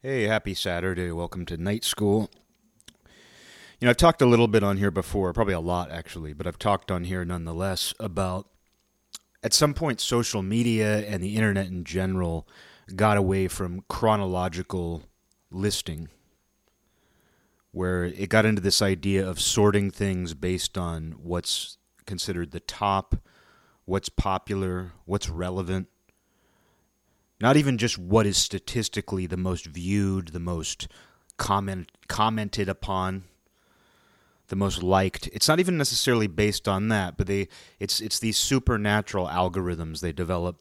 Hey, happy Saturday. Welcome to Night School. You know, I've talked a little bit on here before, probably a lot actually, but I've talked on here nonetheless about at some point social media and the internet in general got away from chronological listing, where it got into this idea of sorting things based on what's considered the top, what's popular, what's relevant not even just what is statistically the most viewed, the most comment commented upon, the most liked. It's not even necessarily based on that, but they it's it's these supernatural algorithms they develop.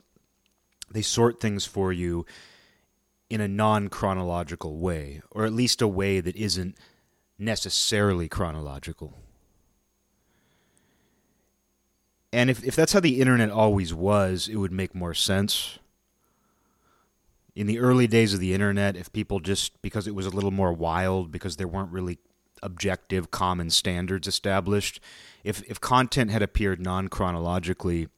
They sort things for you in a non-chronological way, or at least a way that isn't necessarily chronological. And if, if that's how the internet always was, it would make more sense in the early days of the internet, if people just because it was a little more wild, because there weren't really objective common standards established, if if content had appeared non chronologically,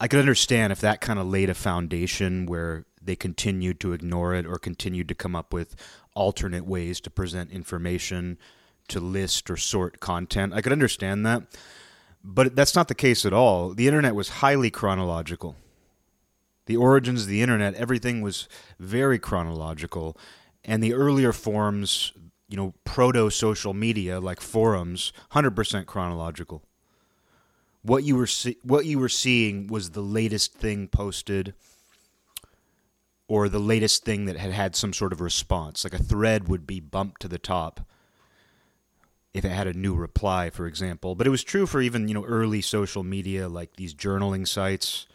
I could understand if that kind of laid a foundation where they continued to ignore it or continued to come up with alternate ways to present information, to list or sort content. I could understand that. But that's not the case at all. The internet was highly chronological the origins of the internet, everything was very chronological. And the earlier forms, you know, proto social media like forums, 100% chronological. What you were see- what you were seeing was the latest thing posted or the latest thing that had had some sort of response. Like a thread would be bumped to the top if it had a new reply, for example. But it was true for even, you know, early social media like these journaling sites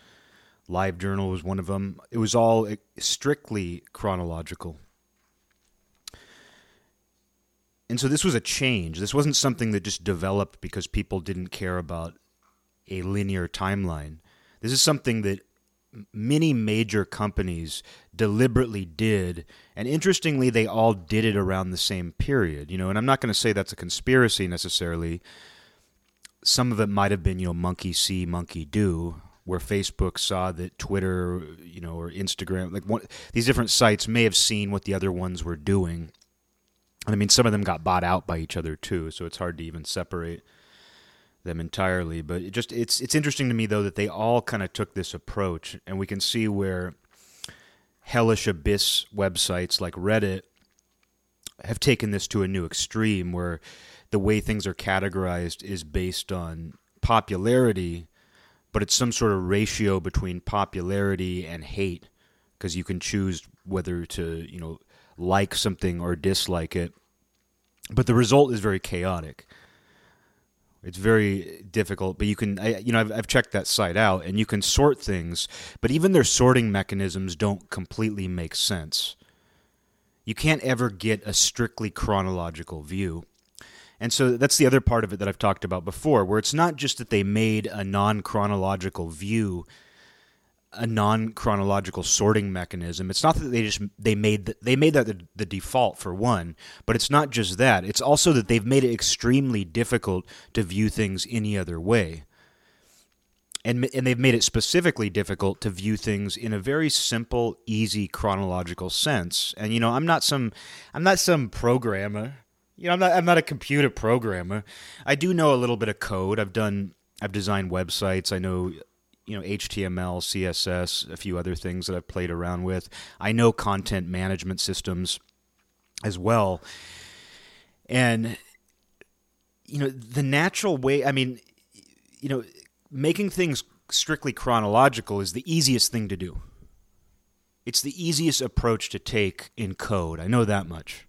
LiveJournal was one of them. It was all eh, strictly chronological. And so this was a change. This wasn't something that just developed because people didn't care about a linear timeline. This is something that many major companies deliberately did and interestingly they all did it around the same period you know and i'm not going to say that's a conspiracy necessarily some of it might have been you know monkey see monkey do where Facebook saw that Twitter, you know, or Instagram, like one, these different sites may have seen what the other ones were doing. And I mean, some of them got bought out by each other too, so it's hard to even separate them entirely. But it just it's it's interesting to me though that they all kind of took this approach, and we can see where hellish abyss websites like Reddit have taken this to a new extreme, where the way things are categorized is based on popularity but it's some sort of ratio between popularity and hate because you can choose whether to you know like something or dislike it. But the result is very chaotic. It's very difficult but you can I, you know I've, I've checked that site out and you can sort things but even their sorting mechanisms don't completely make sense. You can't ever get a strictly chronological view and so that's the other part of it that I've talked about before, where it's not just that they made a non chronological view, a non chronological sorting mechanism. It's not that they just they made the, they made that the, the default for one, but it's not just that. It's also that they've made it extremely difficult to view things any other way. And, and they've made it specifically difficult to view things in a very simple, easy chronological sense. And you know, I'm not some I'm not some programmer you know, I'm not I'm not a computer programmer. I do know a little bit of code. I've done I've designed websites. I know you know HTML, CSS, a few other things that I've played around with. I know content management systems as well. And you know, the natural way, I mean, you know, making things strictly chronological is the easiest thing to do. It's the easiest approach to take in code. I know that much.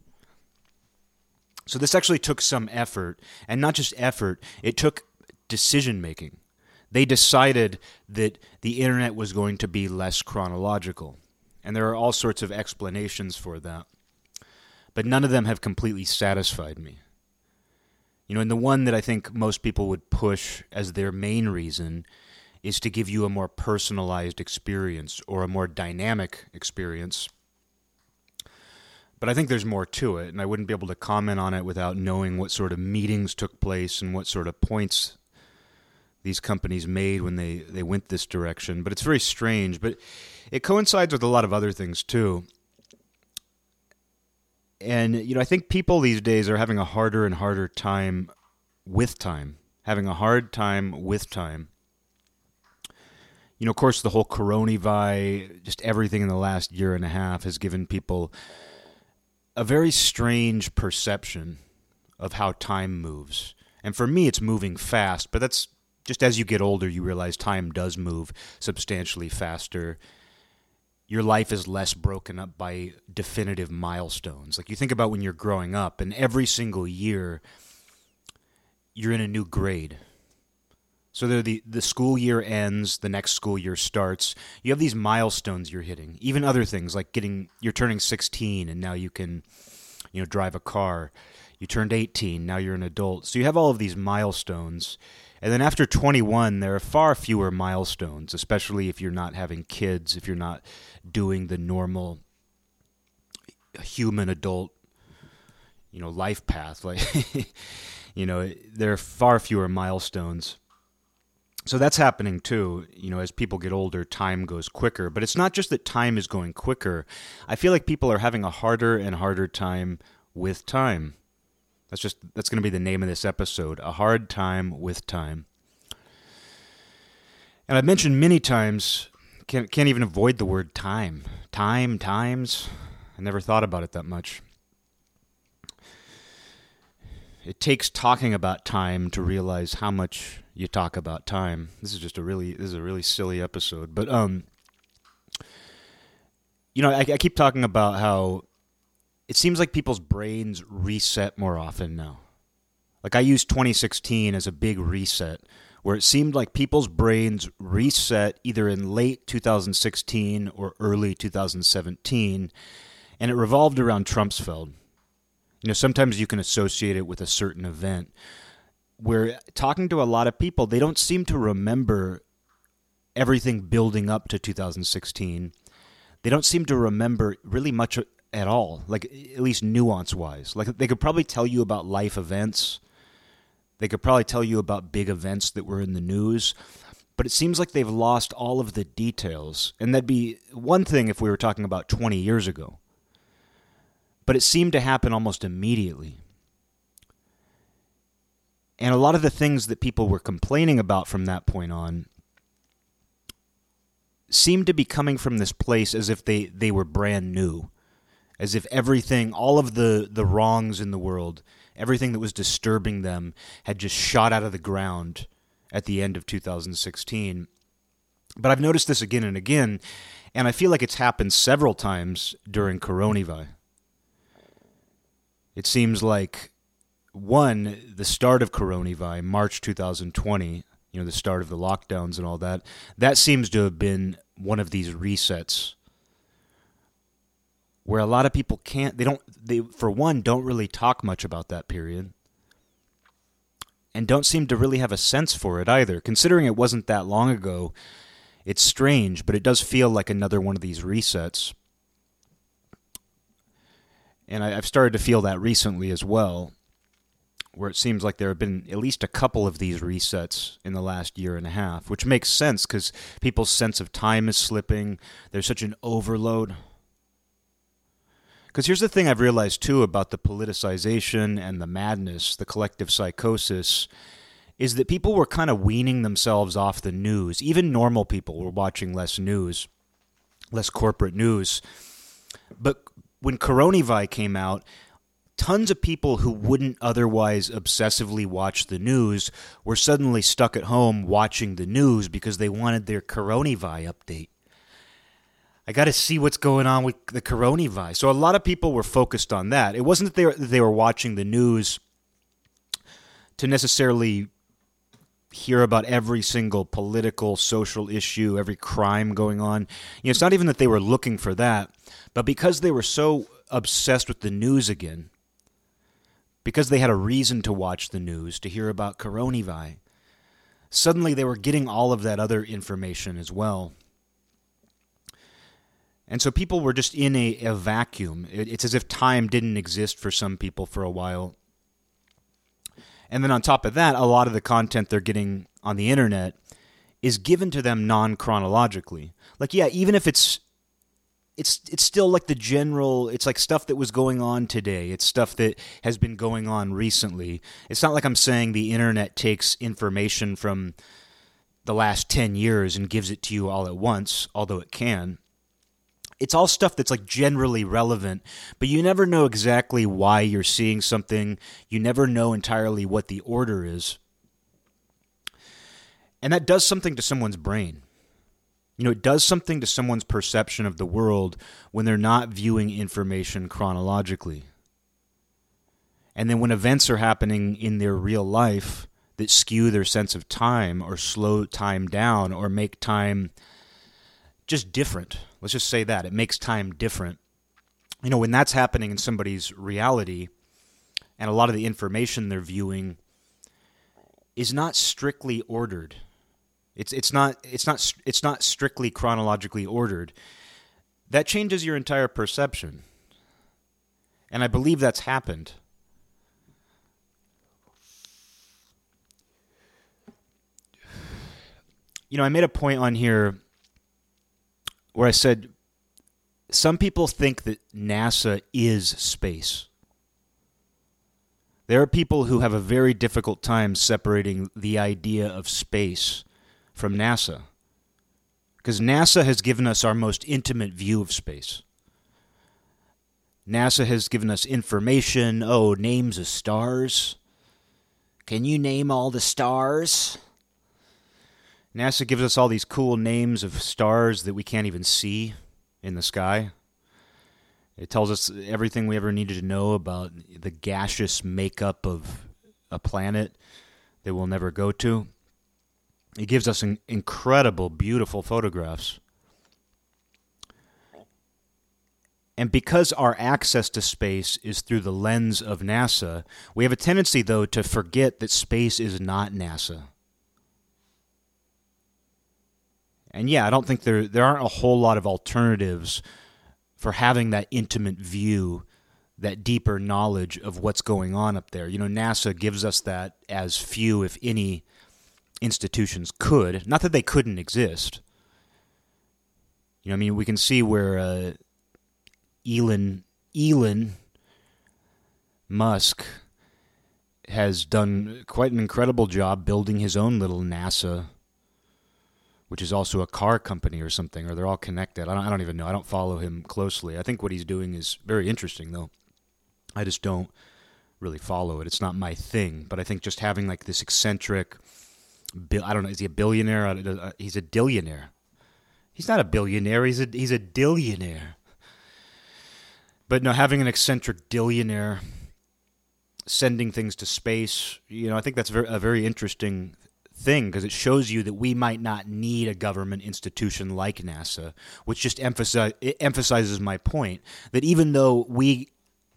So this actually took some effort, and not just effort, it took decision making. They decided that the internet was going to be less chronological. And there are all sorts of explanations for that. But none of them have completely satisfied me. You know, and the one that I think most people would push as their main reason is to give you a more personalized experience or a more dynamic experience but I think there's more to it, and I wouldn't be able to comment on it without knowing what sort of meetings took place and what sort of points these companies made when they, they went this direction. But it's very strange. But it coincides with a lot of other things too. And you know, I think people these days are having a harder and harder time with time, having a hard time with time. You know, of course, the whole coronavirus, just everything in the last year and a half has given people a very strange perception of how time moves. And for me, it's moving fast, but that's just as you get older, you realize time does move substantially faster. Your life is less broken up by definitive milestones. Like you think about when you're growing up, and every single year, you're in a new grade. So the the school year ends, the next school year starts. You have these milestones you're hitting. Even other things like getting you're turning 16 and now you can you know drive a car. You turned 18, now you're an adult. So you have all of these milestones. And then after 21, there are far fewer milestones, especially if you're not having kids, if you're not doing the normal human adult you know life path like you know there are far fewer milestones so that's happening too you know as people get older time goes quicker. But it's not just that time is going quicker. I feel like people are having a harder and harder time with time. That's just that's going to be the name of this episode a hard time with time. And i've mentioned many times can't, can't even avoid the word time. Time times. I never thought about it that much. It takes talking about time to realize how much you talk about time. This is just a really this is a really silly episode, but um, you know, I, I keep talking about how it seems like people's brains reset more often now. Like I used 2016 as a big reset where it seemed like people's brains reset either in late 2016 or early 2017 and it revolved around Trumpsfeld. You know, sometimes you can associate it with a certain event where talking to a lot of people, they don't seem to remember everything building up to 2016. They don't seem to remember really much at all, like at least nuance wise. Like they could probably tell you about life events. They could probably tell you about big events that were in the news, but it seems like they've lost all of the details. And that'd be one thing if we were talking about 20 years ago. But it seemed to happen almost immediately. And a lot of the things that people were complaining about from that point on seemed to be coming from this place as if they, they were brand new. As if everything, all of the, the wrongs in the world, everything that was disturbing them had just shot out of the ground at the end of 2016. But I've noticed this again and again, and I feel like it's happened several times during coronavirus. It seems like one, the start of coronavirus, March 2020, you know, the start of the lockdowns and all that, that seems to have been one of these resets where a lot of people can't, they don't, they, for one, don't really talk much about that period and don't seem to really have a sense for it either. Considering it wasn't that long ago, it's strange, but it does feel like another one of these resets. And I, have started to feel that recently as well where it seems like there have been at least a couple of these resets in the last year and a half, which makes sense because people's sense of time is slipping. There's such an overload. Because here's the thing I've realized too about the politicization and the madness, the collective psychosis, is that people were kind of weaning themselves off the news. Even normal people were watching less news, less corporate news. But when Coronavirus came out, tons of people who wouldn't otherwise obsessively watch the news were suddenly stuck at home watching the news because they wanted their coronavirus update. I got to see what's going on with the coronavirus. So a lot of people were focused on that. It wasn't that they were, they were watching the news to necessarily hear about every single political, social issue, every crime going on. You know, it's not even that they were looking for that, but because they were so obsessed with the news again, because they had a reason to watch the news to hear about coronavirus. Suddenly they were getting all of that other information as well. And so people were just in a, a vacuum. It, it's as if time didn't exist for some people for a while. And then on top of that, a lot of the content they're getting on the internet is given to them non chronologically. Like, yeah, even if it's it's it's still like the general it's like stuff that was going on today. It's stuff that has been going on recently. It's not like i'm saying the internet takes information from the last 10 years and gives it to you all at once although it can. It's all stuff that's like generally relevant but you never know exactly why you're seeing something. You never know entirely what the order is. And that does something to someone's brain you know, it does something to someone's perception of the world when they're not viewing information chronologically. And then when events are happening in their real life that skew their sense of time or slow time down or make time just different, let's just say that it makes time different. You know, when that's happening in somebody's reality and a lot of the information they're viewing is not strictly ordered it's it's not it's not it's not strictly chronologically ordered. That changes your entire perception. And I believe that's happened. You know, I made a point on here where I said some people think that NASA is space. There are people who have a very difficult time separating the idea of space from NASA. Because NASA has given us our most intimate view of space. NASA has given us information. Oh, names of stars. Can you name all the stars? NASA gives us all these cool names of stars that we can't even see in the sky. It tells us everything we ever needed to know about the gaseous makeup of a planet that we'll never go to. It gives us incredible, beautiful photographs. And because our access to space is through the lens of NASA, we have a tendency, though, to forget that space is not NASA. And yeah, I don't think there there aren't a whole lot of alternatives for having that intimate view, that deeper knowledge of what's going on up there. You know, NASA gives us that as few, if any, institutions could. Not that they couldn't exist. You know, I mean, we can see where uh, Elon Elon Musk has done quite an incredible job building his own little NASA, which is also a car company or something, or they're all connected. I don't, I don't even know. I don't follow him closely. I think what he's doing is very interesting, though. I just don't really follow it. It's not my thing. But I think just having like this eccentric I don't know. Is he a billionaire? Uh, he's a billionaire. He's not a billionaire. He's a he's a dillionaire. But no, having an eccentric billionaire sending things to space, you know, I think that's a very interesting thing because it shows you that we might not need a government institution like NASA, which just emphasize, emphasizes my point that even though we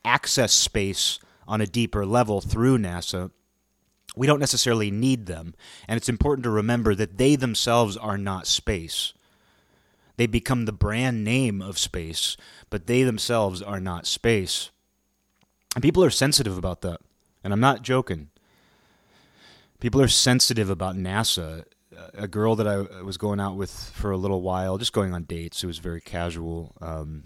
access space on a deeper level through NASA, we don't necessarily need them. And it's important to remember that they themselves are not space. They become the brand name of space, but they themselves are not space. And people are sensitive about that. And I'm not joking. People are sensitive about NASA. A girl that I was going out with for a little while, just going on dates, it was very casual. Um,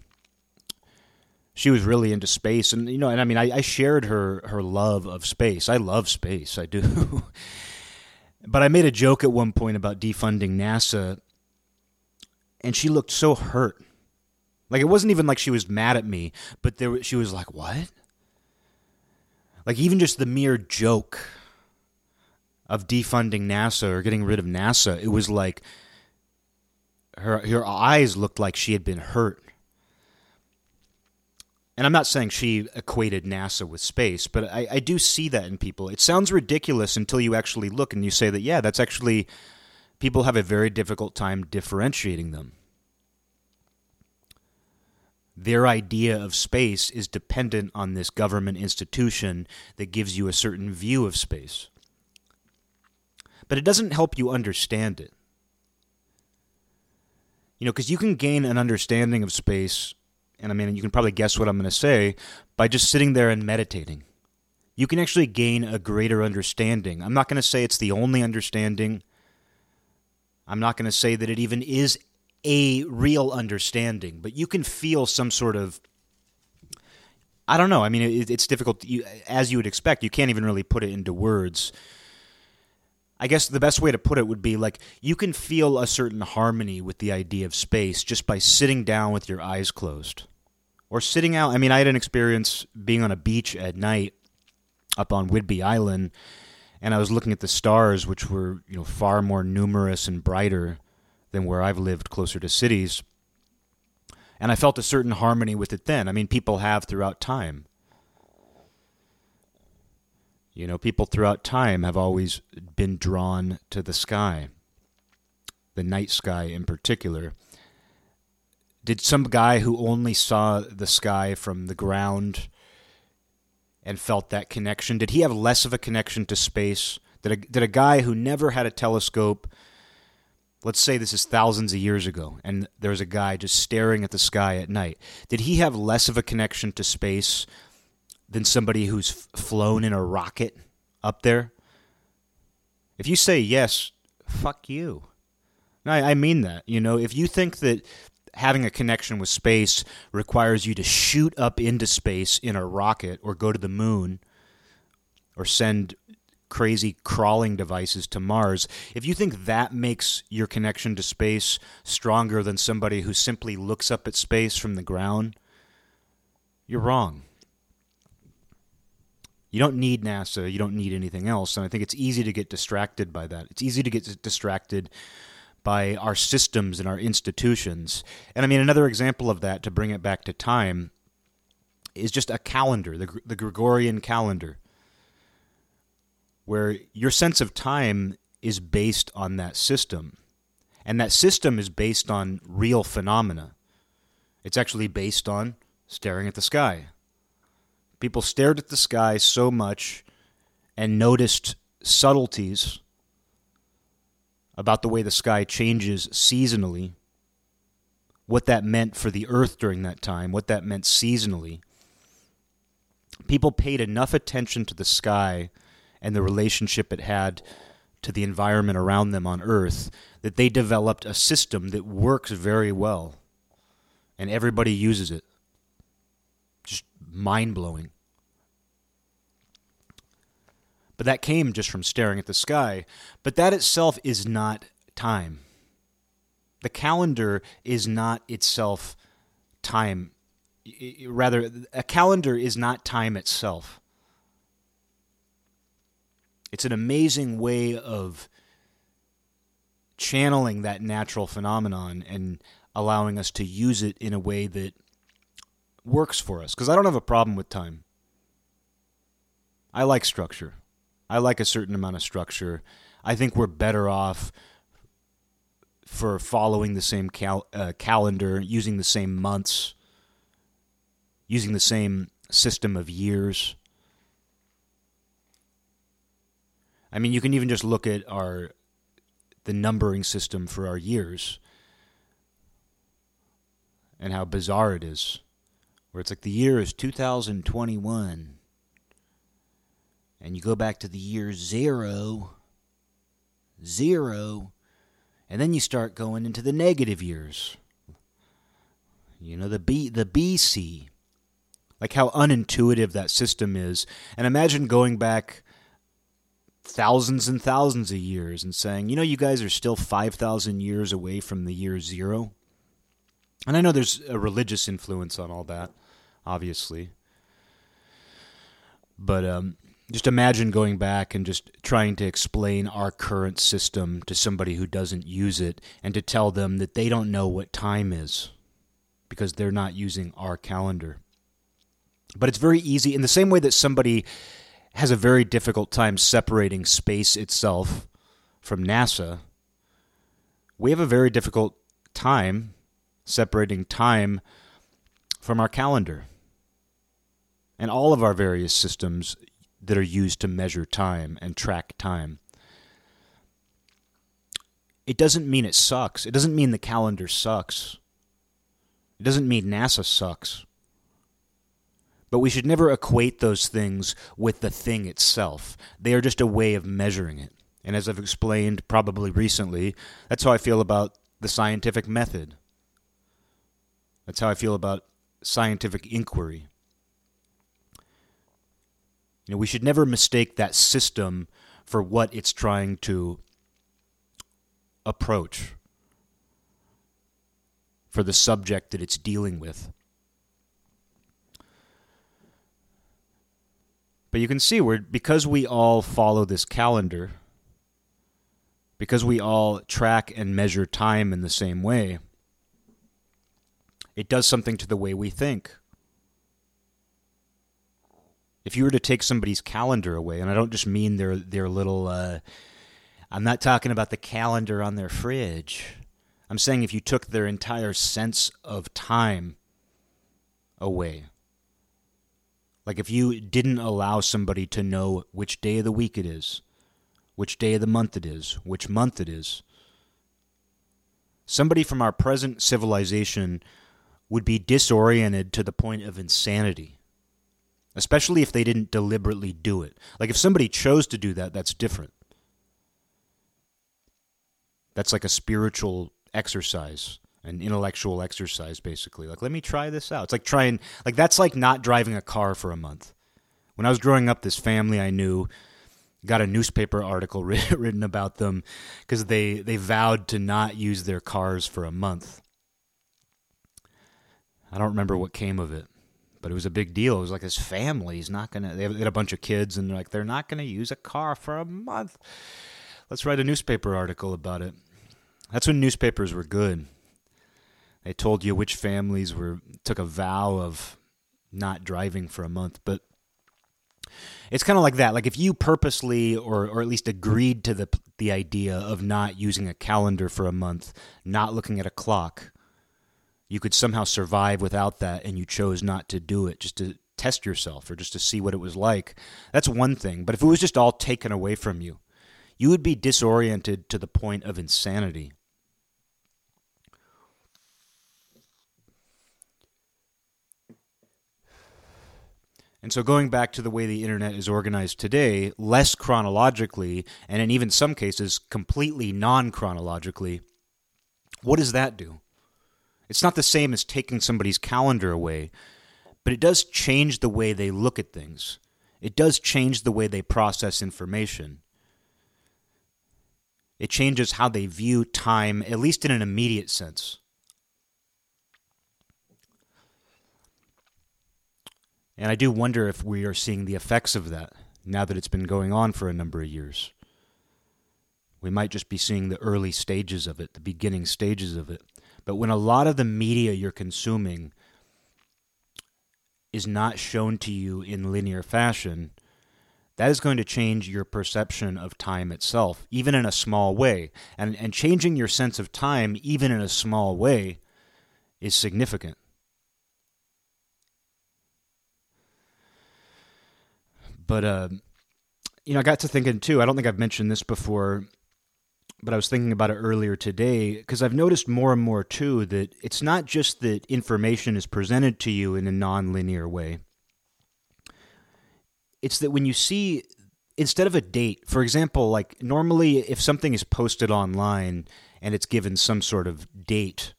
she was really into space and you know and i mean I, I, shared her her love of space. I love space i do. But i made a joke at one point about defunding nasa and she looked so hurt. Like it wasn't even like she was mad at me but there she was like what? Like even just the mere joke of defunding nasa or getting rid of nasa it was like her her eyes looked like she had been hurt and I'm not saying she equated NASA with space, but I, I, do see that in people. It sounds ridiculous until you actually look and you say that, yeah, that's actually, people have a very difficult time differentiating them. Their idea of space is dependent on this government institution that gives you a certain view of space. But it doesn't help you understand it. You know, because you can gain an understanding of space and I mean, you can probably guess what I'm going to say, by just sitting there and meditating. You can actually gain a greater understanding. I'm not going to say it's the only understanding. I'm not going to say that it even is a real understanding, but you can feel some sort of I don't know. I mean, it, it's difficult you, as you would expect. You can't even really put it into words. I guess the best way to put it would be like you can feel a certain harmony with the idea of space just by sitting down with your eyes closed or sitting out. I mean, I had an experience being on a beach at night up on Whidbey Island and I was looking at the stars which were, you know, far more numerous and brighter than where I've lived closer to cities. And I felt a certain harmony with it then. I mean, people have throughout time. You know, people throughout time have always been drawn to the sky, the night sky in particular. Did some guy who only saw the sky from the ground and felt that connection, did he have less of a connection to space? Did a, did a guy who never had a telescope let's say this is thousands of years ago and there's a guy just staring at the sky at night did he have less of a connection to space than somebody who's flown in a rocket up there? If you say yes fuck you. I, I mean that you know? If you think that having a connection with space requires you to shoot up into space in a rocket or go to the moon or send crazy crawling devices to Mars, if you think that makes your connection to space stronger than somebody who simply looks up at space from the ground, you're wrong. You don't need NASA, you don't need anything else, and I think it's easy to get distracted by that. It's easy to get distracted by our systems and our institutions. And I mean, another example of that, to bring it back to time, is just a calendar, the, the Gregorian calendar where your sense of time is based on that system. And that system is based on real phenomena. It's actually based on staring at the sky. People stared at the sky so much and noticed subtleties about the way the sky changes seasonally, what that meant for the earth during that time, what that meant seasonally. People paid enough attention to the sky and the relationship it had to the environment around them on Earth that they developed a system that works very well. And everybody uses it. Just mind blowing. But that came just from staring at the sky. But that itself is not time. The calendar is not itself time. Rather, a calendar is not time itself. It's an amazing way of channeling that natural phenomenon and allowing us to use it in a way that works for us. Because I don't have a problem with time. I like structure. I like a certain amount of structure. I think we're better off for following the same cal- uh, calendar, using the same months, using the same system of years. I mean, you can even just look at our the numbering system for our years and how bizarre it is. Where it's like the year is 2021 and you go back to the year zero, zero, and then you start going into the negative years. You know, the B the BC. Like how unintuitive that system is. And imagine going back thousands and thousands of years and saying, you know, you guys are still 5,000 years away from the year zero. And I know there's a religious influence on all that, obviously. But um, just imagine going back and just trying to explain our current system to somebody who doesn't use it and to tell them that they don't know what time is because they're not using our calendar. But it's very easy, in the same way that somebody has a very difficult time separating space itself from NASA. We have a very difficult time separating time from our calendar and all of our various systems that are used to measure time and track time. It doesn't mean it sucks. It doesn't mean the calendar sucks. It doesn't mean NASA sucks. But we should never equate those things with the thing itself. They are just a way of measuring it. And as I've explained probably recently, that's how I feel about the scientific method. That's how I feel about scientific inquiry. Know, we should never mistake that system for what it's trying to approach, for the subject that it's dealing with. But you can see where because we all follow this calendar, because we all track and measure time in the same way, it does something to the way we think. If you were to take somebody's calendar away, and I don't just mean their their little uh, I'm not talking about the calendar on their fridge. I'm saying if you took their entire sense of time away, like if you didn't allow somebody to know which day of the week it is, which day of the month it is, which month it is, somebody from our present civilization would be disoriented to the point of insanity. Especially if they didn't deliberately do it. Like if somebody chose to do that, that's different. That's like a spiritual exercise an intellectual exercise basically. Like let me try this out. It's like trying like that's like not driving a car for a month. When i was growing up this family i knew got a newspaper article written about them because they they vowed to not use their cars for a month. I don't remember what came of it but it was a big deal. It was like this family's not gonna they had a bunch of kids and they're like they're not gonna use a car for a month. Let's write a newspaper article about it. That's when newspapers were good. They told you which families were took a vow of not driving for a month, but it's kind of like that. Like if you purposely or or at least agreed to the the idea of not using a calendar for a month, not looking at a clock, you could somehow survive without that and you chose not to do it just to test yourself or just to see what it was like. That's one thing. But if it was just all taken away from you, you would be disoriented to the point of insanity. And so, going back to the way the internet is organized today, less chronologically, and in even some cases, completely non chronologically, what does that do? It's not the same as taking somebody's calendar away, but it does change the way they look at things. It does change the way they process information. It changes how they view time, at least in an immediate sense. And I do wonder if we are seeing the effects of that now that it's been going on for a number of years. We might just be seeing the early stages of it, the beginning stages of it. But when a lot of the media you're consuming is not shown to you in linear fashion, that is going to change your perception of time itself, even in a small way. And, and changing your sense of time, even in a small way, is significant. But uh, you know, I got to thinking too. I don't think I've mentioned this before, but I was thinking about it earlier today because I've noticed more and more too that it's not just that information is presented to you in a non-linear way. It's that when you see instead of a date, for example, like normally if something is posted online and it's given some sort of date,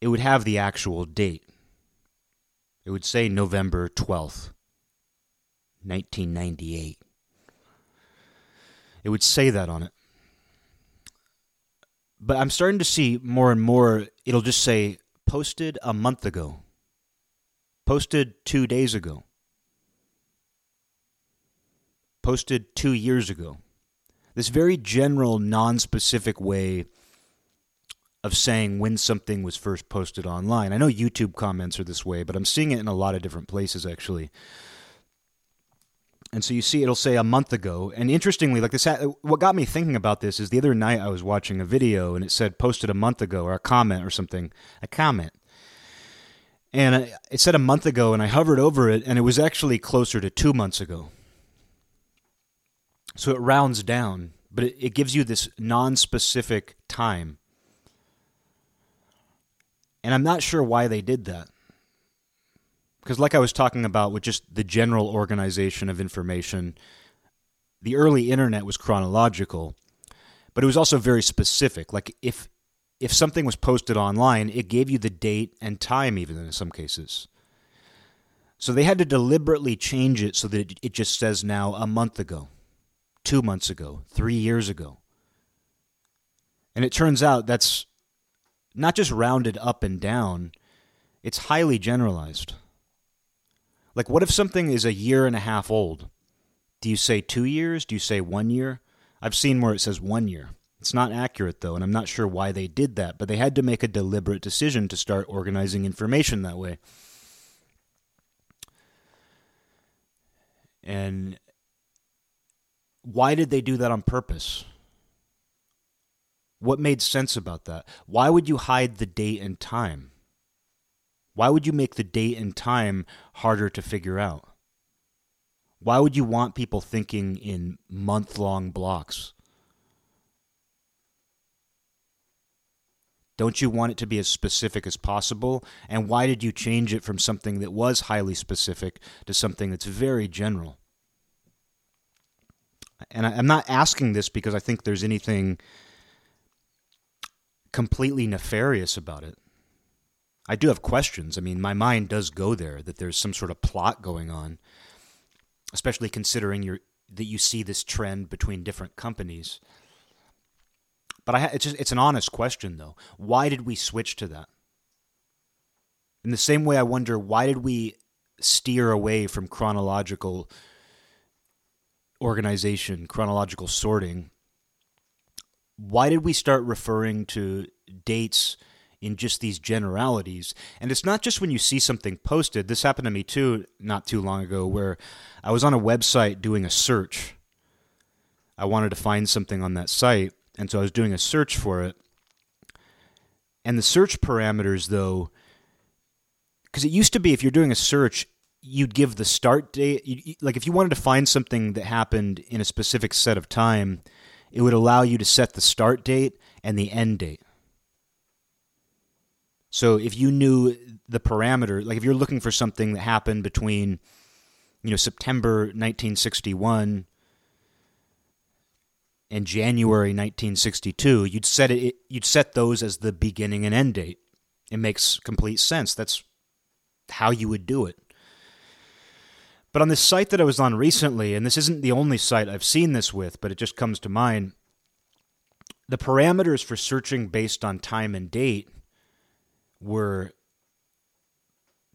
it would have the actual date. It would say November 12th. 1998. It would say that on it. But I'm starting to see more and more, it'll just say posted a month ago, posted two days ago, posted two years ago. This very general, non specific way of saying when something was first posted online. I know YouTube comments are this way, but I'm seeing it in a lot of different places actually. And so you see, it'll say a month ago. And interestingly, like this, what got me thinking about this is the other night I was watching a video and it said posted a month ago or a comment or something, a comment. And it said a month ago, and I hovered over it, and it was actually closer to two months ago. So it rounds down, but it, it gives you this non specific time. And I'm not sure why they did that because like I was talking about with just the general organization of information, the early internet was chronological, but it was also very specific. Like if if something was posted online, it gave you the date and time, even in some cases. So they had to deliberately change it so that it just says now a month ago, two months ago, three years ago. And it turns out that's not just rounded up and down, it's highly generalized. Like, what if something is a year and a half old? Do you say two years? Do you say one year? I've seen where it says one year. It's not accurate, though, and I'm not sure why they did that, but they had to make a deliberate decision to start organizing information that way. And why did they do that on purpose? What made sense about that? Why would you hide the date and time? Why would you make the date and time harder to figure out? Why would you want people thinking in month long blocks? Don't you want it to be as specific as possible? And why did you change it from something that was highly specific to something that's very general? And I'm not asking this because I think there's anything completely nefarious about it. I do have questions. I mean, my mind does go there that there's some sort of plot going on, especially considering you that you see this trend between different companies. But I, it's just, it's an honest question though. Why did we switch to that? In the same way, I wonder why did we steer away from chronological organization, chronological sorting? Why did we start referring to dates in just these generalities? And it's not just when you see something posted. This happened to me too, not too long ago, where I was on a website doing a search. I wanted to find something on that site, and so I was doing a search for it. And the search parameters, though, because it used to be if you're doing a search, you'd give the start date. You, like if you wanted to find something that happened in a specific set of time, it would allow you to set the start date and the end date. So if you knew the parameter, like if you're looking for something that happened between, you know, September 1961 and January 1962, you'd set it you'd set those as the beginning and end date. It makes complete sense. That's how you would do it. But on this site that I was on recently, and this isn't the only site I've seen this with, but it just comes to mind, the parameters for searching based on time and date were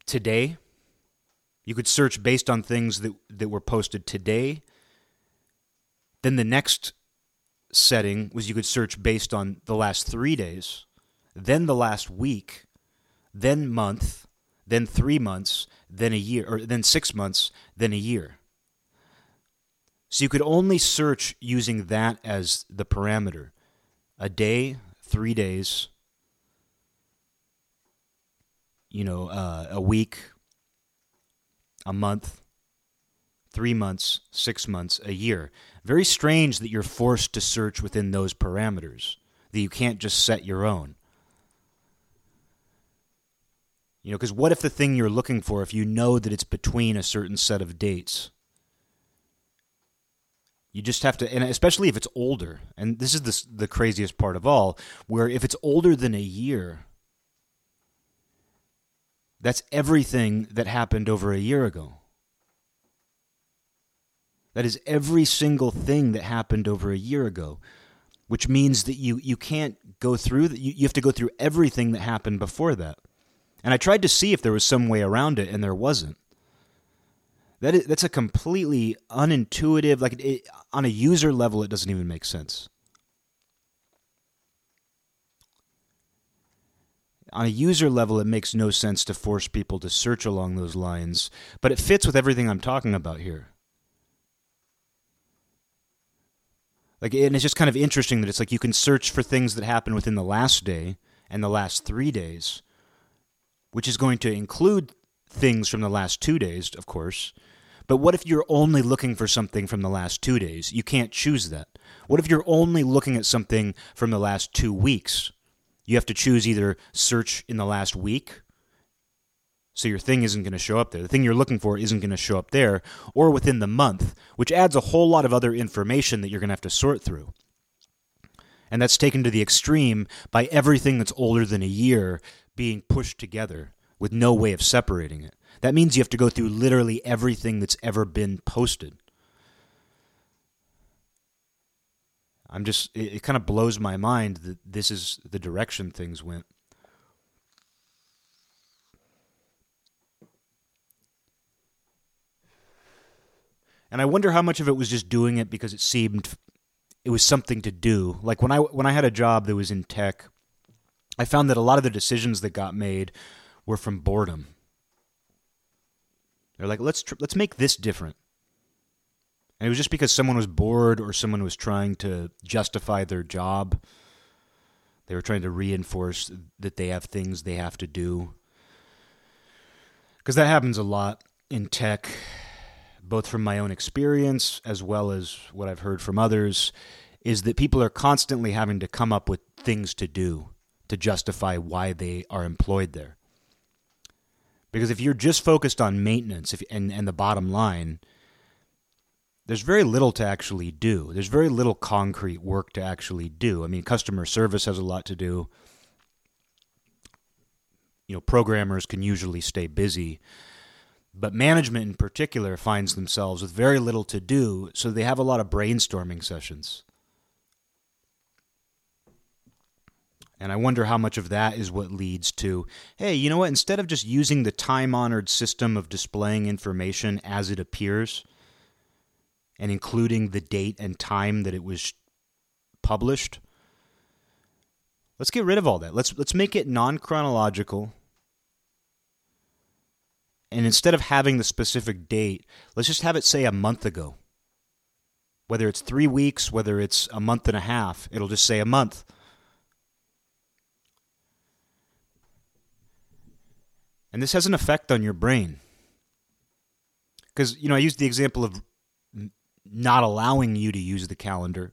today. You could search based on things that, that were posted today. Then the next setting was you could search based on the last three days, then the last week, then month, then three months, then a year, or then six months, then a year. So you could only search using that as the parameter a day, three days, you know, uh, a week, a month, three months, six months, a year. Very strange that you're forced to search within those parameters, that you can't just set your own. You know, because what if the thing you're looking for, if you know that it's between a certain set of dates? You just have to, and especially if it's older, and this is the, the craziest part of all, where if it's older than a year, that's everything that happened over a year ago. That is every single thing that happened over a year ago, which means that you, you can't go through, you, you have to go through everything that happened before that. And I tried to see if there was some way around it, and there wasn't. That is, that's a completely unintuitive, like it, on a user level, it doesn't even make sense. On a user level, it makes no sense to force people to search along those lines, but it fits with everything I'm talking about here. Like, and it's just kind of interesting that it's like you can search for things that happen within the last day and the last three days, which is going to include things from the last two days, of course. But what if you're only looking for something from the last two days? You can't choose that. What if you're only looking at something from the last two weeks? You have to choose either search in the last week, so your thing isn't going to show up there. The thing you're looking for isn't going to show up there, or within the month, which adds a whole lot of other information that you're going to have to sort through. And that's taken to the extreme by everything that's older than a year being pushed together with no way of separating it. That means you have to go through literally everything that's ever been posted. I'm just, it, it kind of blows my mind that this is the direction things went. And I wonder how much of it was just doing it because it seemed it was something to do. Like when I when I had a job that was in tech, I found that a lot of the decisions that got made were from boredom. They're like, let's tr- let's make this different. And it was just because someone was bored or someone was trying to justify their job. They were trying to reinforce that they have things they have to do. Because that happens a lot in tech both from my own experience as well as what I've heard from others, is that people are constantly having to come up with things to do to justify why they are employed there. Because if you're just focused on maintenance if, and, and the bottom line, there's very little to actually do. There's very little concrete work to actually do. I mean, customer service has a lot to do. You know, programmers can usually stay busy but management in particular finds themselves with very little to do, so they have a lot of brainstorming sessions. And I wonder how much of that is what leads to hey, you know what? Instead of just using the time honored system of displaying information as it appears and including the date and time that it was published, let's get rid of all that. Let's, let's make it non chronological and instead of having the specific date, let's just have it say a month ago. Whether it's three weeks, whether it's a month and a half, it'll just say a month. And this has an effect on your brain. Because, you know, I used the example of not allowing you to use the calendar.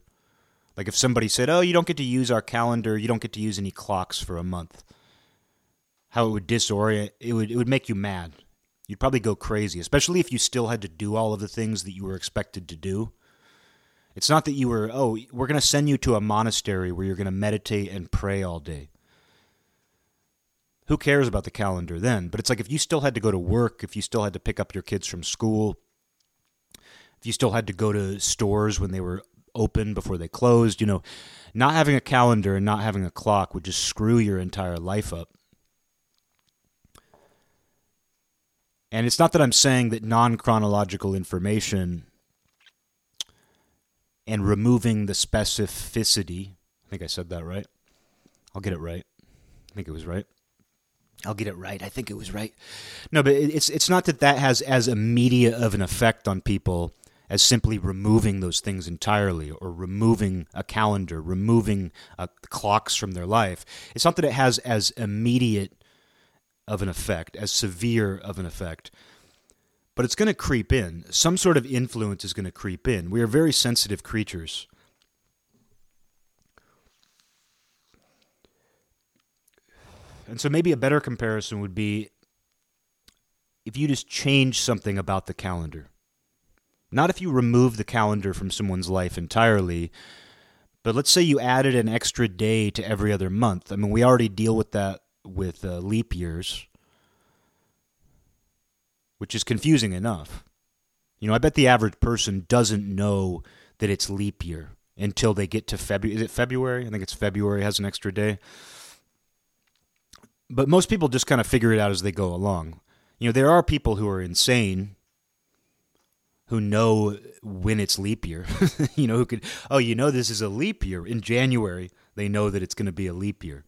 Like if somebody said, oh, you don't get to use our calendar, you don't get to use any clocks for a month. How it would disorient, it would, it would make you mad. You'd probably go crazy, especially if you still had to do all of the things that you were expected to do. It's not that you were, oh, we're going to send you to a monastery where you're going to meditate and pray all day. Who cares about the calendar then? But it's like if you still had to go to work, if you still had to pick up your kids from school, you still had to go to stores when they were open before they closed, you know, not having a calendar and not having a clock would just screw your entire life up. And it's not that I'm saying that non chronological information and removing the specificity, I think I said that right. I'll get it right. I think it was right. I'll get it right. I think it was right. No, but it's it's not that that has as immediate of an effect on people as simply removing those things entirely or removing a calendar, removing uh, clocks from their life. It's not that it has as immediate of an effect, as severe of an effect. But it's going to creep in. Some sort of influence is going to creep in. We are very sensitive creatures. And so maybe a better comparison would be if you just change something about the calendar. Not if you remove the calendar from someone's life entirely, but let's say you added an extra day to every other month. I mean, we already deal with that with uh, leap years, which is confusing enough. You know, I bet the average person doesn't know that it's leap year until they get to February. Is it February? I think it's February has an extra day. But most people just kind of figure it out as they go along. You know, there are people who are insane who know when it's leap year. you know, who could, oh, you know, this is a leap year. In January, they know that it's going to be a leap year.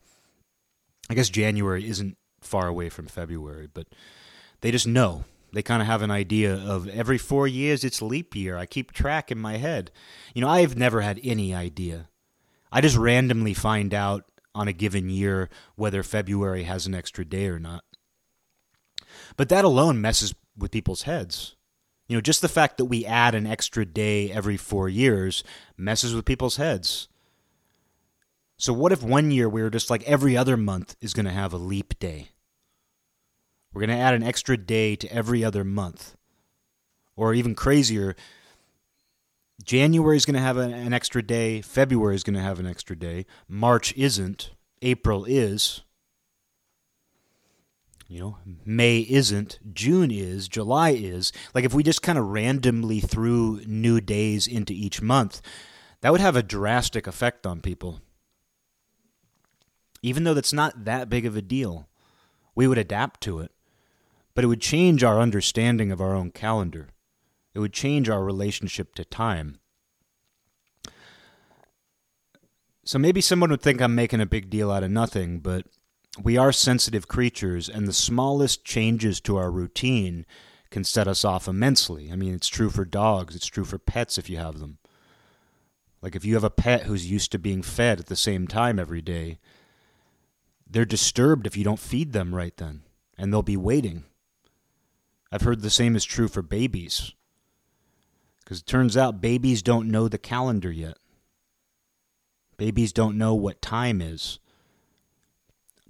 I guess January isn't far away from February, but they just know. They kind of have an idea of every four years it's leap year. I keep track in my head. You know, I've never had any idea. I just randomly find out on a given year whether February has an extra day or not. But that alone messes with people's heads. You know, just the fact that we add an extra day every four years messes with people's heads. So what if one year we were just like every other month is going to have a leap day? We're going to add an extra day to every other month. Or even crazier, January is going to have an, an extra day. February is going to have an extra day. March isn't. April is. You know, May isn't. June is. July is. Like if we just kind of randomly threw new days into each month, that would have a drastic effect on people. Even though that's not that big of a deal, we would adapt to it. But it would change our understanding of our own calendar. It would change our relationship to time. So maybe someone would think I'm making a big deal out of nothing, but we are sensitive creatures, and the smallest changes to our routine can set us off immensely. I mean, it's true for dogs, it's true for pets if you have them. Like if you have a pet who's used to being fed at the same time every day, they're disturbed if you don't feed them right then, and they'll be waiting. I've heard the same is true for babies. Because it turns out babies don't know the calendar yet. Babies don't know what time is.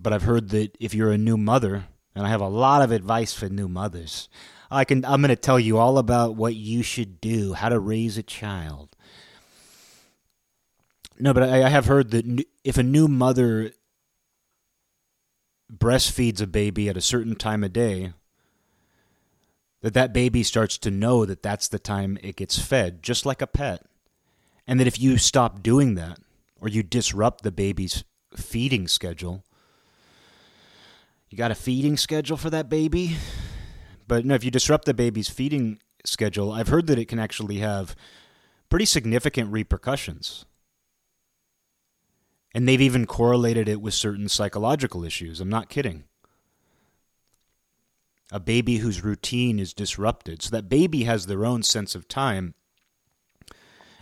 But I've heard that if you're a new mother, and I have a lot of advice for new mothers, I can I'm going to tell you all about what you should do, how to raise a child. No, but I, I have heard that if a new mother breastfeeds a baby at a certain time of day, that that baby starts to know that that's the time it gets fed, just like a pet. And that if you stop doing that, or you disrupt the baby's feeding schedule, you got a feeding schedule for that baby? But no, if you disrupt the baby's feeding schedule, I've heard that it can actually have pretty significant repercussions. And they've even correlated it with certain psychological issues. I'm not kidding a baby whose routine is disrupted. So that baby has their own sense of time.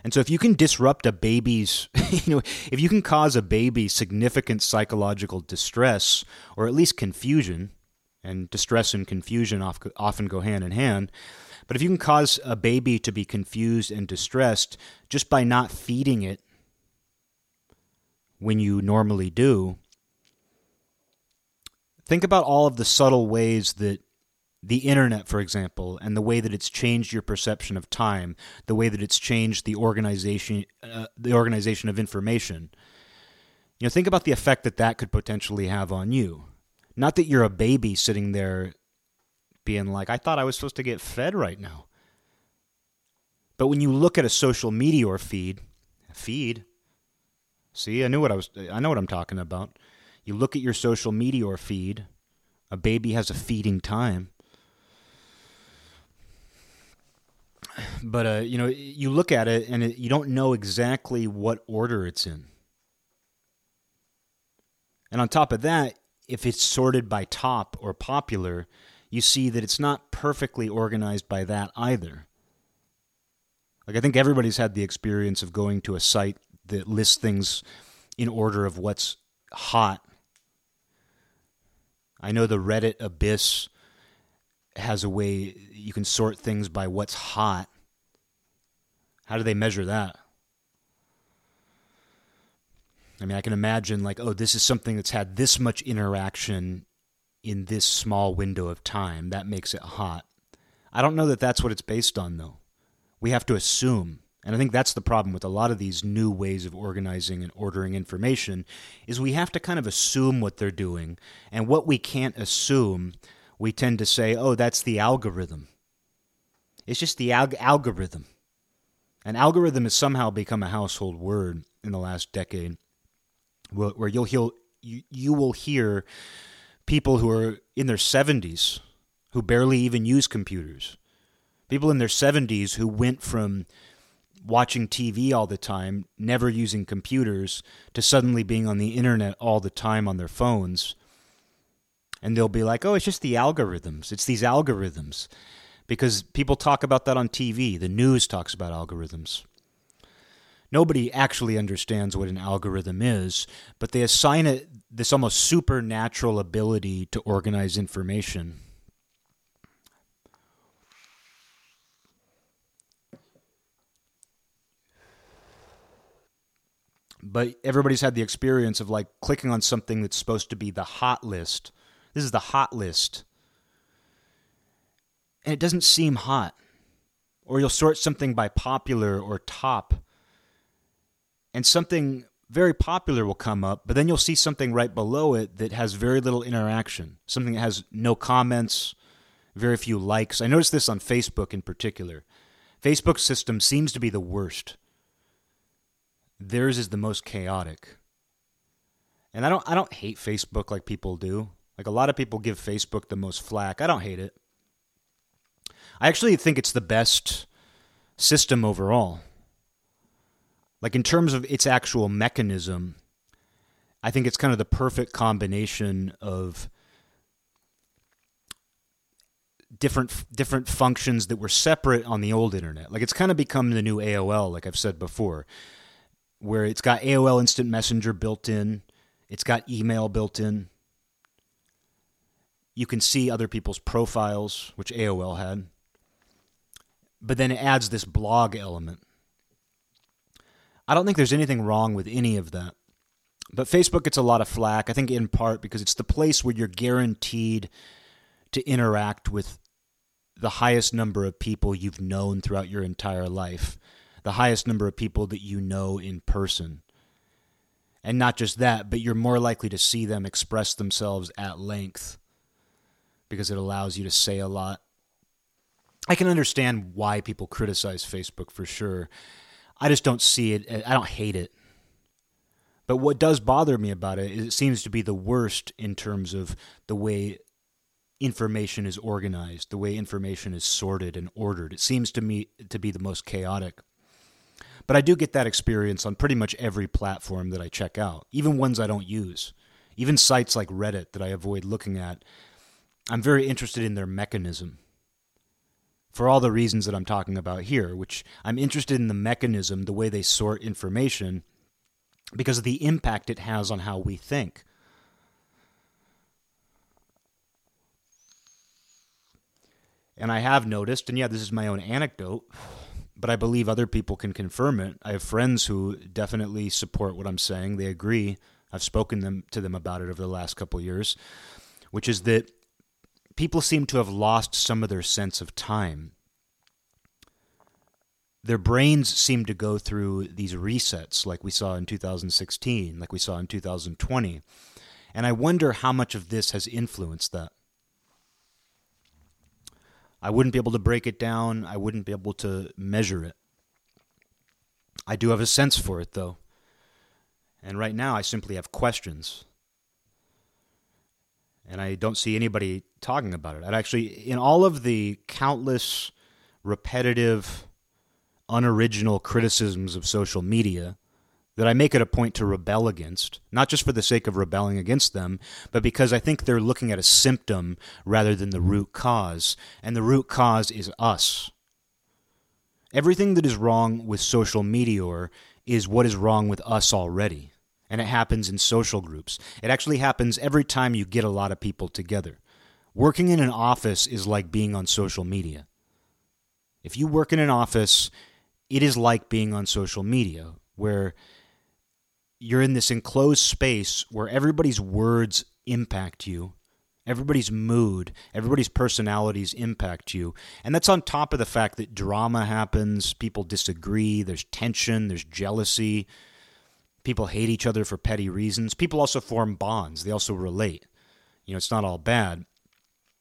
And so if you can disrupt a baby's, you know, if you can cause a baby significant psychological distress or at least confusion, and distress and confusion often go hand in hand, but if you can cause a baby to be confused and distressed just by not feeding it when you normally do, think about all of the subtle ways that the internet, for example, and the way that it's changed your perception of time, the way that it's changed the organization, uh, the organization of information. You know, think about the effect that that could potentially have on you. Not that you're a baby sitting there being like, I thought I was supposed to get fed right now. But when you look at a social media feed, feed, see, I knew what I was, I know what I'm talking about. You look at your social media feed, a baby has a feeding time but uh, you know, you look at it and it, you don't know exactly what order it's in. And on top of that, if it's sorted by top or popular, you see that it's not perfectly organized by that either. Like I think everybody's had the experience of going to a site that lists things in order of what's hot. I know the Reddit abyss has a way you can sort things by what's hot. How do they measure that? I mean, I can imagine like, oh, this is something that's had this much interaction in this small window of time. That makes it hot. I don't know that that's what it's based on, though. We have to assume. And I think that's the problem with a lot of these new ways of organizing and ordering information is we have to kind of assume what they're doing. And what we can't assume, we tend to say, oh, that's the algorithm. It's just the alg- algorithm. An algorithm has somehow become a household word in the last decade, where you'll hear, you, you will hear people who are in their 70s who barely even use computers. People in their 70s who went from watching TV all the time, never using computers, to suddenly being on the internet all the time on their phones. And they'll be like, oh, it's just the algorithms. It's these algorithms because people talk about that on TV. The news talks about algorithms. Nobody actually understands what an algorithm is, but they assign it this almost supernatural ability to organize information. But everybody's had the experience of like clicking on something that's supposed to be the hot list. This is the hot list and it doesn't seem hot or you'll sort something by popular or top, and something very popular will come up, but then you'll see something right below it that has very little interaction, something that has no comments, very few likes. I noticed this on Facebook in particular. Facebook's system seems to be the worst. Theirs is the most chaotic. And I don't I don't hate Facebook like people do. Like a lot of people give Facebook the most flack. I don't hate it. I actually think it's the best system overall. Like in terms of its actual mechanism, I think it's kind of the perfect combination of different different functions that were separate on the old internet. Like it's kind of become the new AOL, like I've said before, where it's got AOL Instant Messenger built in, it's got email built in. You can see other people's profiles, which AOL had. But then it adds this blog element. I don't think there's anything wrong with any of that. But Facebook gets a lot of flack, I think in part because it's the place where you're guaranteed to interact with the highest number of people you've known throughout your entire life, the highest number of people that you know in person. And not just that, but you're more likely to see them express themselves at length because it allows you to say a lot. I can understand why people criticize Facebook for sure. I just don't see it, I don't hate it. But what does bother me about it is it seems to be the worst in terms of the way information is organized, the way information is sorted and ordered. It seems to me to be the most chaotic. But I do get that experience on pretty much every platform that I check out, even ones I don't use. Even sites like Reddit that I avoid looking at. I'm very interested in their mechanism. For all the reasons that I'm talking about here, which I'm interested in the mechanism, the way they sort information, because of the impact it has on how we think. And I have noticed, and yeah, this is my own anecdote, but I believe other people can confirm it. I have friends who definitely support what I'm saying. They agree. I've spoken them to them about it over the last couple years, which is that people seem to have lost some of their sense of time. Their brains seem to go through these resets like we saw in 2016, like we saw in 2020. And I wonder how much of this has influenced that. I wouldn't be able to break it down. I wouldn't be able to measure it. I do have a sense for it, though. And right now, I simply have questions. And I don't see anybody talking about it. I'd actually, in all of the countless repetitive, unoriginal criticisms of social media, that I make it a point to rebel against, not just for the sake of rebelling against them, but because I think they're looking at a symptom rather than the root cause. And the root cause is us. Everything that is wrong with social media is what is wrong with us already. And it happens in social groups. It actually happens every time you get a lot of people together. Working in an office is like being on social media. If you work in an office, it is like being on social media, where you're in this enclosed space where everybody's words impact you everybody's mood everybody's personalities impact you and that's on top of the fact that drama happens people disagree there's tension there's jealousy people hate each other for petty reasons. People also form bonds. They also relate. You know it's not all bad.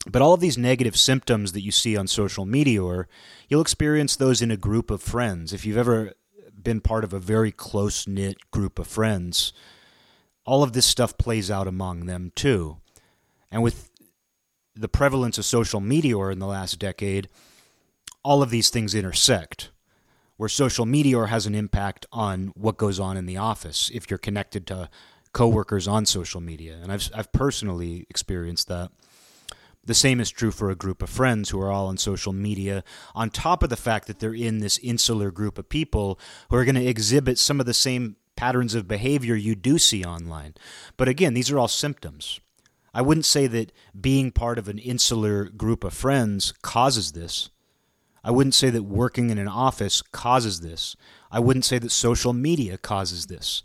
But all of these negative symptoms that you see on social media or you'll experience those in a group of friends. If you've ever been part of a very close knit group of friends, all of this stuff plays out among them too. And with the prevalence of social media in the last decade, all of these things intersect. Where social media has an impact on what goes on in the office if you're connected to coworkers on social media. And I've, I've personally experienced that. The same is true for a group of friends who are all on social media, on top of the fact that they're in this insular group of people who are going to exhibit some of the same patterns of behavior you do see online. But again, these are all symptoms. I wouldn't say that being part of an insular group of friends causes this. I wouldn't say that working in an office causes this. I wouldn't say that social media causes this.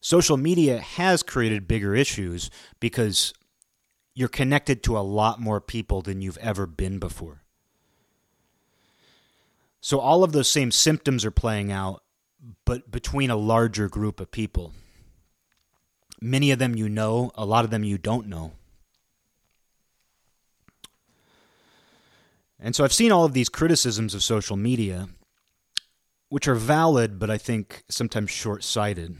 Social media has created bigger issues because you're connected to a lot more people than you've ever been before. So all of those same symptoms are playing out, but between a larger group of people. Many of them you know, a lot of them you don't know. And so I've seen all of these criticisms of social media, which are valid, but I think sometimes short sighted.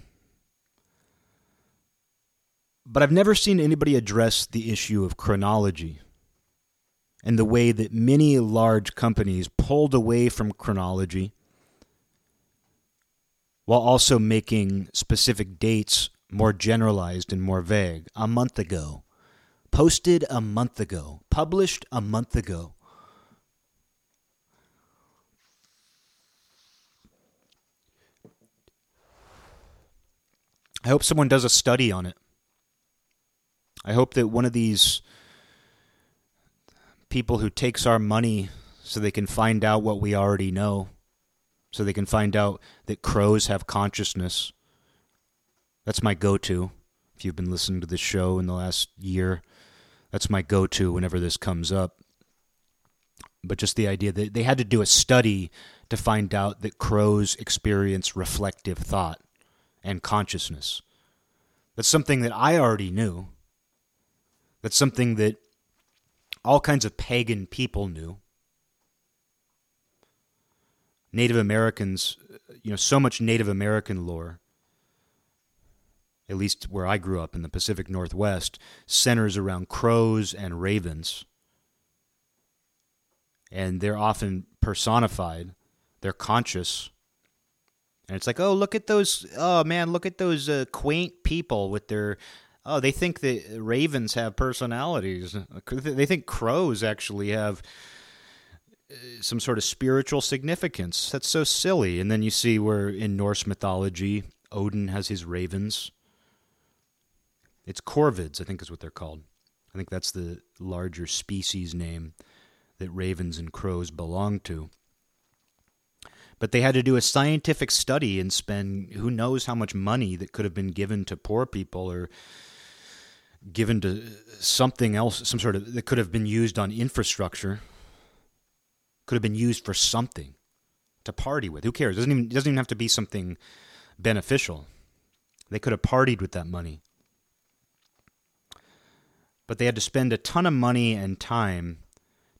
But I've never seen anybody address the issue of chronology and the way that many large companies pulled away from chronology while also making specific dates more generalized and more vague. A month ago, posted a month ago, published a month ago. I hope someone does a study on it. I hope that one of these people who takes our money so they can find out what we already know, so they can find out that crows have consciousness. That's my go to. If you've been listening to this show in the last year, that's my go to whenever this comes up. But just the idea that they had to do a study to find out that crows experience reflective thought and consciousness. That's something that I already knew. That's something that all kinds of pagan people knew. Native Americans, you know, so much Native American lore, at least where I grew up in the Pacific Northwest, centers around crows and ravens. And they're often personified, they're conscious. And it's like, oh, look at those, oh man, look at those uh, quaint people with their oh, they think that ravens have personalities. They think crows actually have uh, some sort of spiritual significance. That's so silly. And then you see where in Norse mythology, Odin has his ravens. It's corvids, I think is what they're called. I think that's the larger species name that ravens and crows belong to. But they had to do a scientific study and spend who knows how much money that could have been given to poor people or given to something else, some sort of that could have been used on infrastructure, could have been used for something to party with. Who cares? It doesn't even it doesn't even have to be something beneficial. They could have partied with that money. But they had to spend a ton of money and time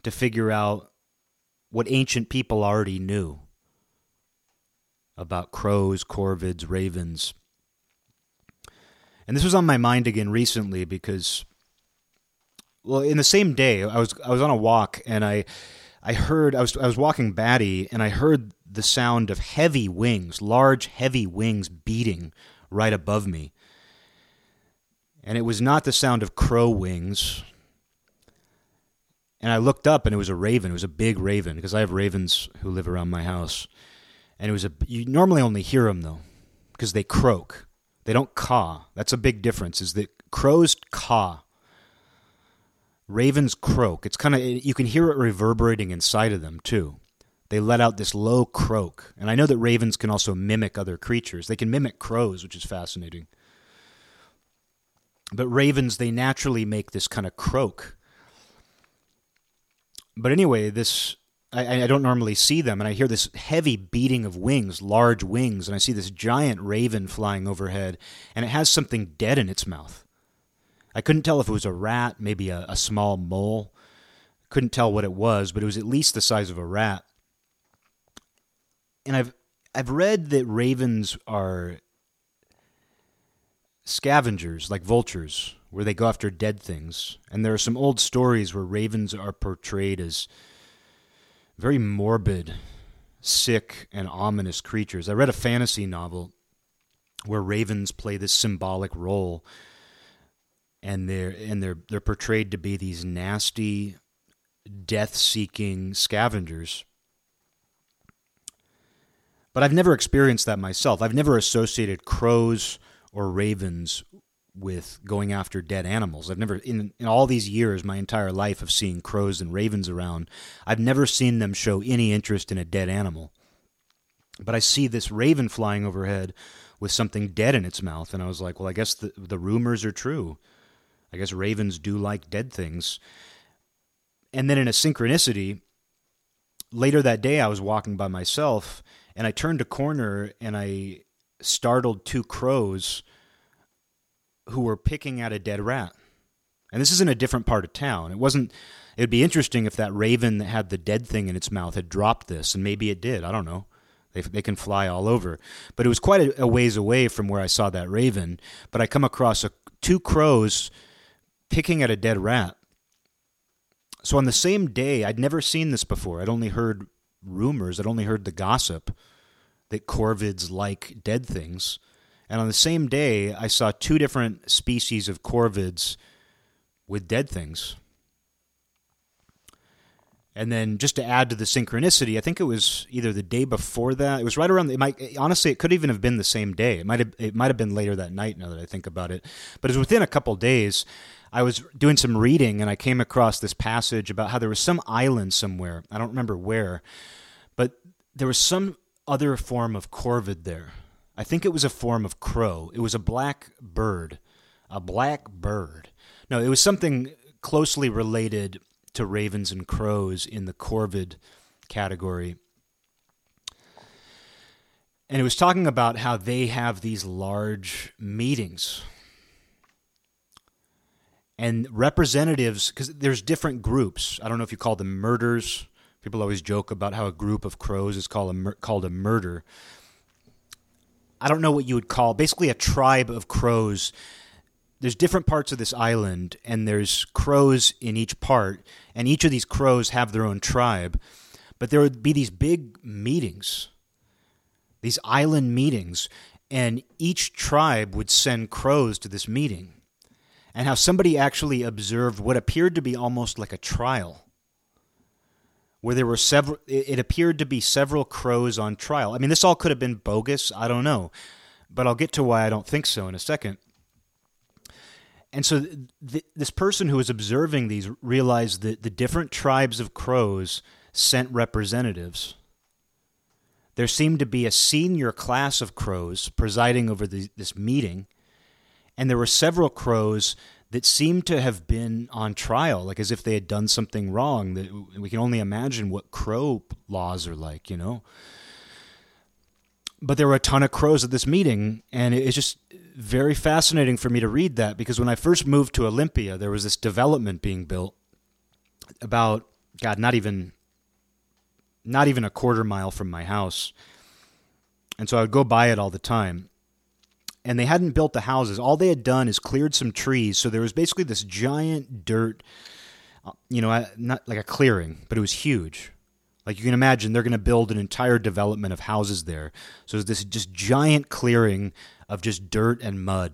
to figure out what ancient people already knew about crows, corvids, ravens, and this was on my mind again recently because, well, in the same day, I was I was on a walk and I I heard I was I was walking Batty and I heard the sound of heavy wings, large heavy wings beating right above me. And it was not the sound of crow wings. And I looked up and it was a raven. It was a big raven because I have ravens who live around my house. And it was a you normally only hear them though because they croak. They don't caw. That's a big difference. Is that crows caw. Ravens croak. It's kind of you can hear it reverberating inside of them too. They let out this low croak. And I know that ravens can also mimic other creatures. They can mimic crows, which is fascinating. But ravens, they naturally make this kind of croak. But anyway, this I, I, don't normally see them, and I hear this heavy beating of wings, large wings, and I see this giant raven flying overhead, and it has something dead in its mouth. I couldn't tell if it was a rat, maybe a, a small mole. Couldn't tell what it was, but it was at least the size of a rat. And I've I've read that ravens are scavengers, like vultures, where they go after dead things. And there are some old stories where ravens are portrayed as very morbid, sick, and ominous creatures. I read a fantasy novel where ravens play this symbolic role and they're and they're they're portrayed to be these nasty death-seeking scavengers. But I've never experienced that myself. I've never associated crows or ravens with going after dead animals. I've never, in, in all these years, my entire life of seeing crows and ravens around, I've never seen them show any interest in a dead animal. But I see this raven flying overhead with something dead in its mouth, and I was like, well, I guess the, the rumors are true. I guess ravens do like dead things. And then in a synchronicity, later that day, I was walking by myself and I turned a corner and I startled two crows who were picking at a dead rat. And this is in a different part of town. It wasn't. It'd be interesting if that raven that had the dead thing in its mouth had dropped this, and maybe it did. I don't know. They, they can fly all over. But it was quite a, a ways away from where I saw that raven. But I come across a, two crows picking at a dead rat. So on the same day, I'd never seen this before. I'd only heard rumors, I'd only heard the gossip that corvids like dead things. And on the same day, I saw two different species of corvids with dead things. And then just to add to the synchronicity, I think it was either the day before that. It was right around. It might honestly, it could even have been the same day. It might have. It might have been later that night. Now that I think about it, but it was within a couple days. I was doing some reading and I came across this passage about how there was some island somewhere. I don't remember where, but there was some other form of corvid there. I think it was a form of crow. It was a black bird, a black bird. No, it was something closely related to ravens and crows in the corvid category. And it was talking about how they have these large meetings. And representatives, because there's different groups. I don't know if you call them murders. People always joke about how a group of crows is called a, called a murder. I don't know what you would call basically a tribe of crows. There's different parts of this island, and there's crows in each part, and each of these crows have their own tribe. But there would be these big meetings, these island meetings, and each tribe would send crows to this meeting. And how somebody actually observed what appeared to be almost like a trial where there were several it appeared to be several crows on trial. I mean this all could have been bogus, I don't know. But I'll get to why I don't think so in a second. And so th- this person who was observing these realized that the different tribes of crows sent representatives. There seemed to be a senior class of crows presiding over the, this meeting, and there were several crows that seemed to have been on trial, like as if they had done something wrong. That we can only imagine what crow laws are like, you know. But there were a ton of crows at this meeting, and it's just very fascinating for me to read that because when I first moved to Olympia, there was this development being built about God, not even not even a quarter mile from my house. And so I would go by it all the time and they hadn't built the houses. All they had done is cleared some trees. So there was basically this giant dirt, uh, you know, not like a clearing, but it was huge. Like you can imagine, they're going to build an entire development of houses there. So there's this just giant clearing of just dirt and mud.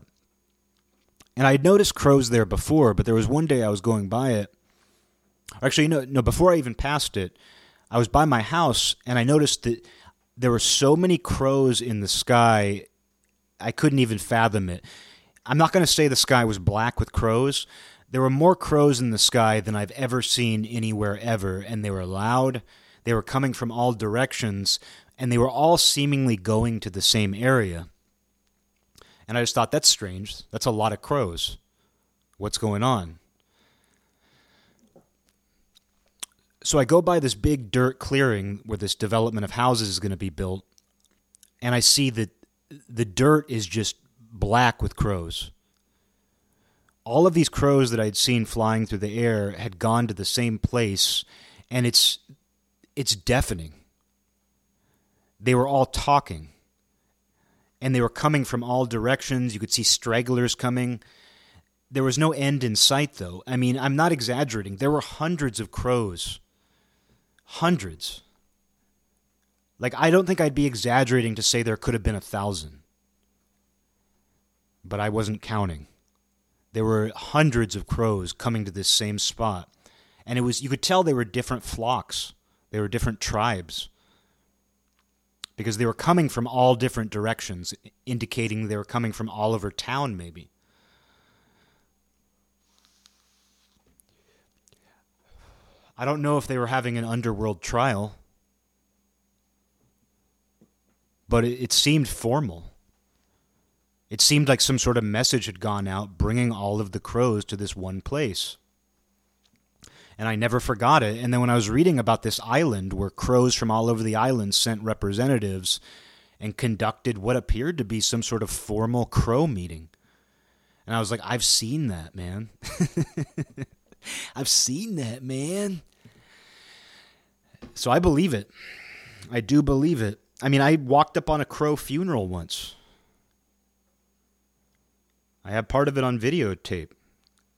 And I had noticed crows there before, but there was one day I was going by it. Actually, no, no. Before I even passed it, I was by my house and I noticed that there were so many crows in the sky I couldn't even fathom it. I'm not going to say the sky was black with crows. There were more crows in the sky than I've ever seen anywhere ever, and they were loud. They were coming from all directions, and they were all seemingly going to the same area. And I just thought, that's strange. That's a lot of crows. What's going on? So I go by this big dirt clearing where this development of houses is going to be built, and I see that the dirt is just black with crows. All of these crows that I'd seen flying through the air had gone to the same place, and it's it's deafening. They were all talking, and they were coming from all directions. You could see stragglers coming. There was no end in sight, though. I mean, I'm not exaggerating. There were hundreds of crows. Hundreds. Like, I don't think I'd be exaggerating to say there could have been a thousand. But I wasn't counting. There were hundreds of crows coming to this same spot. And it was, you could tell they were different flocks, they were different tribes. Because they were coming from all different directions, indicating they were coming from all over town, maybe. I don't know if they were having an underworld trial. But it, it seemed formal. It seemed like some sort of message had gone out bringing all of the crows to this one place. and I never forgot it. And then when I was reading about this island where crows from all over the island sent representatives and conducted what appeared to be some sort of formal crow meeting. And I was like, I've seen that, man. I've seen that, man. So I believe it. I do believe it. I mean, I walked up on a crow funeral once. I have part of it on videotape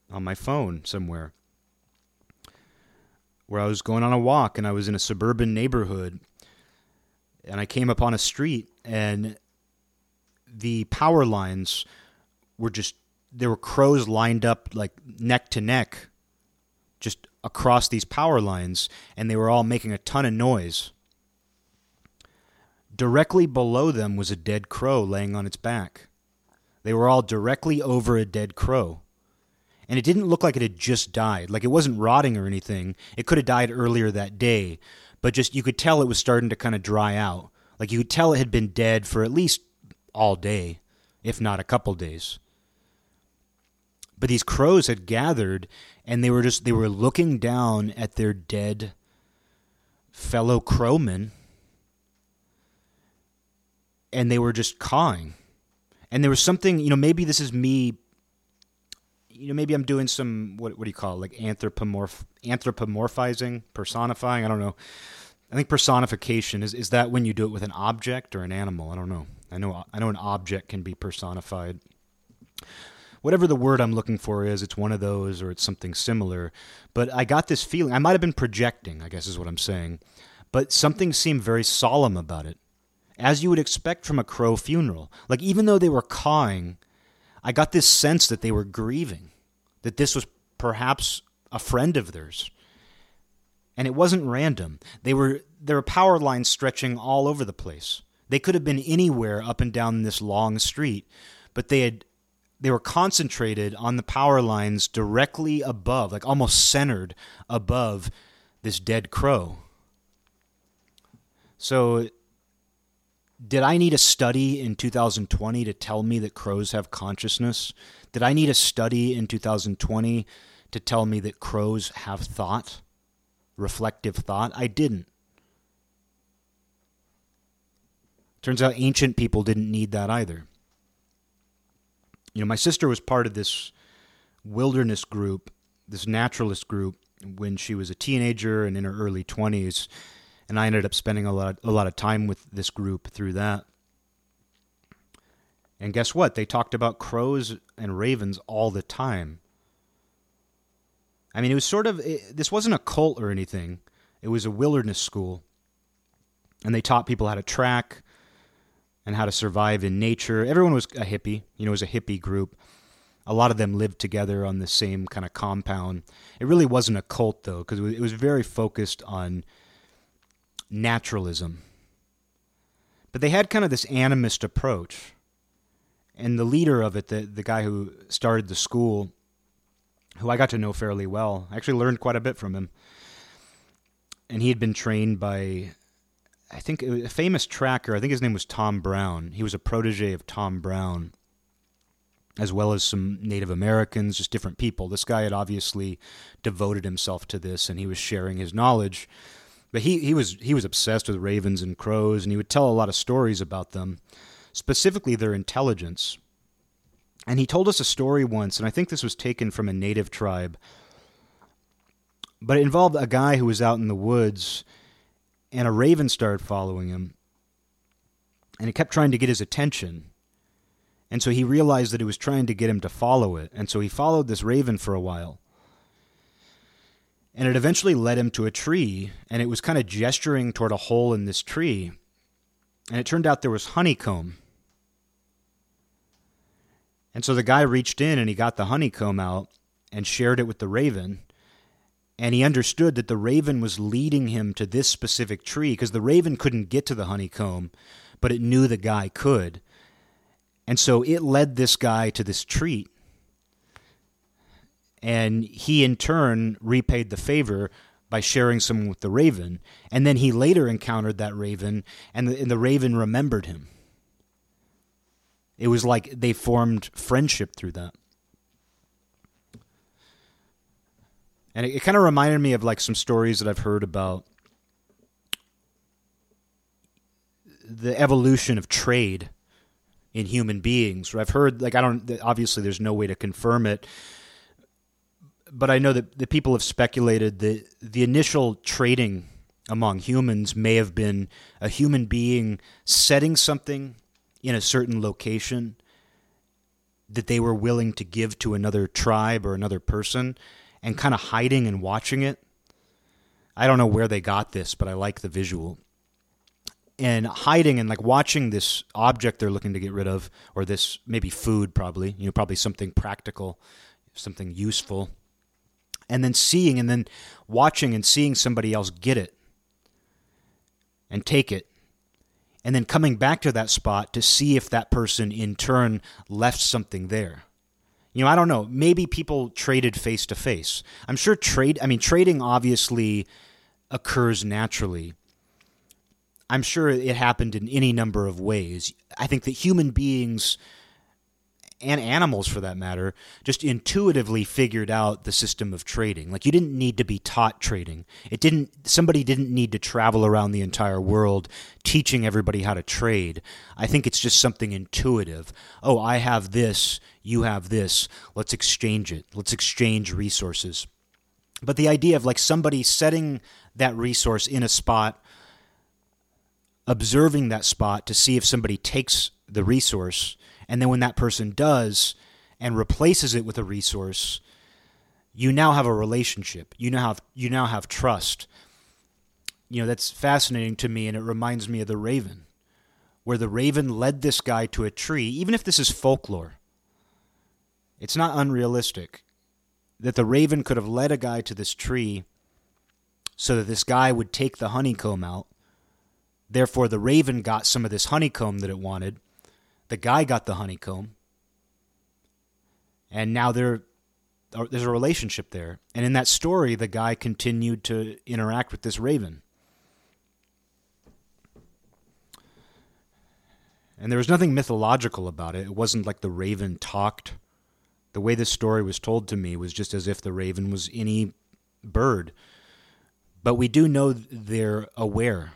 on my phone somewhere where I was going on a walk and I was in a suburban neighborhood and I came upon a street and the power lines were just there were crows lined up like neck to neck just across these power lines and they were all making a ton of noise. Directly below them was a dead crow laying on its back. They were all directly over a dead crow. And it didn't look like it had just died. Like it wasn't rotting or anything. It could have died earlier that day, but just you could tell it was starting to kind of dry out. Like you could tell it had been dead for at least all day, if not a couple days. But these crows had gathered and they were just they were looking down at their dead fellow crowmen and they were just cawing. And there was something, you know, maybe this is me you know, maybe I'm doing some what what do you call it? Like anthropomorph anthropomorphizing, personifying, I don't know. I think personification is is that when you do it with an object or an animal? I don't know. I know I know an object can be personified. Whatever the word I'm looking for is, it's one of those or it's something similar. But I got this feeling. I might have been projecting, I guess is what I'm saying. But something seemed very solemn about it. As you would expect from a crow funeral. Like even though they were cawing, I got this sense that they were grieving, that this was perhaps a friend of theirs and it wasn't random. They were there were power lines stretching all over the place. They could have been anywhere up and down this long street, but they had they were concentrated on the power lines directly above, like almost centered above this dead crow. So did I need a study in 2020 to tell me that crows have consciousness? Did I need a study in 2020 to tell me that crows have thought? reflective thought. I didn't. Turns out ancient people didn't need that either. You know, my sister was part of this wilderness group, this naturalist group, when she was a teenager and in her early 20s. And I ended up spending a lot, a lot of time with this group through that. And guess what? They talked about crows and ravens all the time. I mean, it was sort of it, this wasn't a cult or anything. It was a wilderness school, and they taught people how to track and how to survive in nature. Everyone was a hippie. You know, it was a hippie group. A lot of them lived together on the same kind of compound. It really wasn't a cult though, because it was very focused on naturalism. But they had kind of this animist approach. And the leader of it, the, the guy who started the school, who I got to know fairly well. I actually learned quite a bit from him. And he had been trained by, I think, a famous tracker. I think his name was Tom Brown. He was a protege of Tom Brown, as well as some Native Americans, just different people. This guy had obviously devoted himself to this, and he was sharing his knowledge. But he, he was he was obsessed with ravens and crows, and he would tell a lot of stories about them, specifically their intelligence and he told us a story once, and I think this was taken from a native tribe. But it involved a guy who was out in the woods, and a raven started following him. And it kept trying to get his attention. And so he realized that it was trying to get him to follow it. And so he followed this raven for a while. And it eventually led him to a tree, and it was kind of gesturing toward a hole in this tree. And it turned out there was honeycomb and so the guy reached in and he got the honeycomb out and shared it with the raven. And he understood that the raven was leading him to this specific tree because the raven couldn't get to the honeycomb, but it knew the guy could. And so it led this guy to this tree. And he, in turn, repaid the favor by sharing some with the raven. And then he later encountered that raven, and the, and the raven remembered him. It was like they formed friendship through that. And it, it kind of reminded me of like some stories that I've heard about the evolution of trade in human beings. I've heard like I don't obviously there's no way to confirm it, but I know that the people have speculated that the initial trading among humans may have been a human being setting something in a certain location that they were willing to give to another tribe or another person and kind of hiding and watching it. I don't know where they got this, but I like the visual and hiding and like watching this object they're looking to get rid of, or this maybe food, probably, you know, probably something practical, something useful, and then seeing and then watching and seeing somebody else get it and take it, and then coming back to that spot to see if that person in turn left something there. You know, I don't know. Maybe people traded face to face. I'm sure trade, I mean, trading obviously occurs naturally I'm sure it happened in any number of ways. I think that human beings and animals for that matter just intuitively figured out the system of trading. Like you didn't need to be taught trading. It didn't somebody didn't need to travel around the entire world teaching everybody how to trade. I think it's just something intuitive. Oh i have this you have this let's exchange it. Let's exchange resources. But the idea of like somebody setting that resource in a spot observing that spot to see if somebody takes the resource. And then when that person does and replaces it with a resource, you now have a relationship. You now have you now have trust. You know, that's fascinating to me and it reminds me of the raven, where the raven led this guy to a tree, even if this is folklore. It's not unrealistic that the raven could have led a guy to this tree so that this guy would take the honeycomb out Therefore, the raven got some of this honeycomb that it wanted. The guy got the honeycomb. And now there, uh, there's a relationship there. And in that story, the guy continued to interact with this raven. And there was nothing mythological about it. It wasn't like the raven talked. The way this story was told to me was just as if the raven was any bird. But we do know they're aware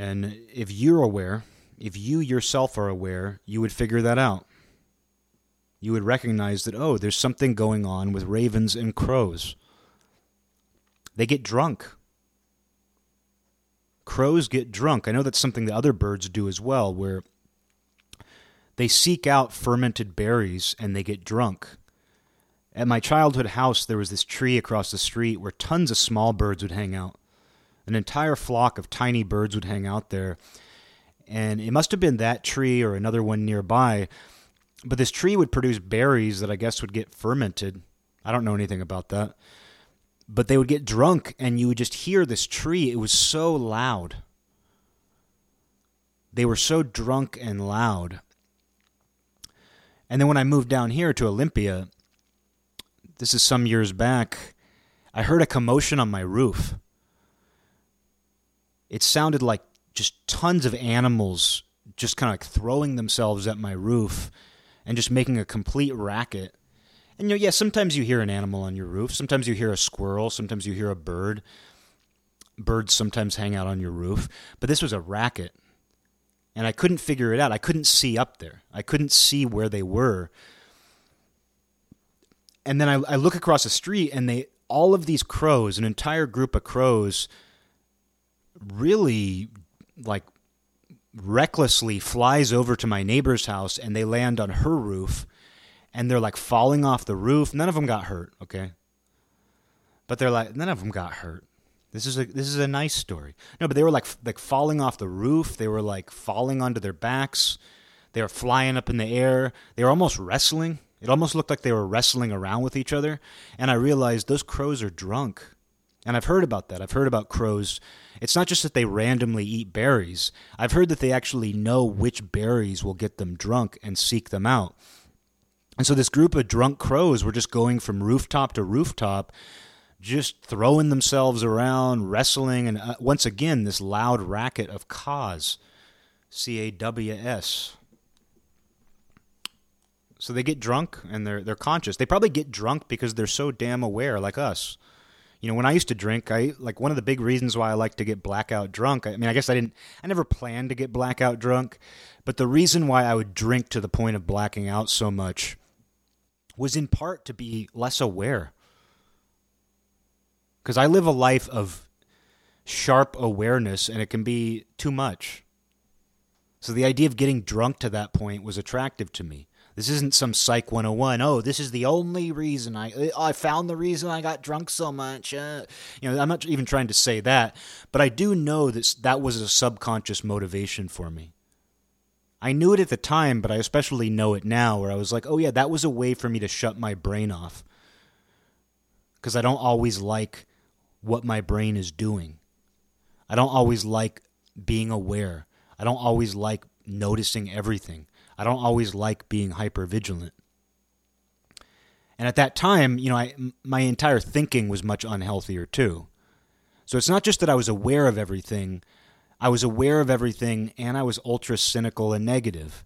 And if you're aware, if you yourself are aware, you would figure that out. You would recognize that, oh, there's something going on with ravens and crows. They get drunk. Crows get drunk. I know that's something that other birds do as well, where they seek out fermented berries and they get drunk. At my childhood house, there was this tree across the street where tons of small birds would hang out an entire flock of tiny birds would hang out there. And it must have been that tree or another one nearby. But this tree would produce berries that I guess would get fermented. I don't know anything about that. But they would get drunk, and you would just hear this tree. It was so loud. They were so drunk and loud. And then when I moved down here to Olympia, this is some years back, I heard a commotion on my roof it sounded like just tons of animals just kind of like throwing themselves at my roof and just making a complete racket. And you know, yeah, sometimes you hear an animal on your roof. Sometimes you hear a squirrel. Sometimes you hear a bird. Birds sometimes hang out on your roof. But this was a racket. And I couldn't figure it out. I couldn't see up there. I couldn't see where they were. And then I, I look across the street and they all of these crows, an entire group of crows, really like recklessly flies over to my neighbor's house and they land on her roof and they're like falling off the roof. None of them got hurt, okay? But they're like none of them got hurt. This is a this is a nice story. No, but they were like like falling off the roof. They were like falling onto their backs. They were flying up in the air. They were almost wrestling. It almost looked like they were wrestling around with each other. And I realized those crows are drunk. And I've heard about that. I've heard about crows. It's not just that they randomly eat berries. I've heard that they actually know which berries will get them drunk and seek them out. And so this group of drunk crows were just going from rooftop to rooftop, just throwing themselves around, wrestling, and uh, once again, this loud racket of caws. C A W S. So they get drunk and they're they're conscious. They probably get drunk because they're so damn aware, like us. You know, when I used to drink, I like one of the big reasons why I like to get blackout drunk. I mean, I guess I didn't, I never planned to get blackout drunk, but the reason why I would drink to the point of blacking out so much was in part to be less aware. Because I live a life of sharp awareness and it can be too much. So the idea of getting drunk to that point was attractive to me. This isn't some Psych 101. Oh, this is the only reason I I found the reason I got drunk so much. Uh, you know, I'm not even trying to say that, but I do know that that was a subconscious motivation for me. I knew it at the time, but I especially know it now where I was like, "Oh yeah, that was a way for me to shut my brain off." Cuz I don't always like what my brain is doing. I don't always like being aware. I don't always like noticing everything. I don't always like being hyper vigilant. And at that time, you know, I, my entire thinking was much unhealthier too. So it's not just that I was aware of everything, I was aware of everything and I was ultra cynical and negative.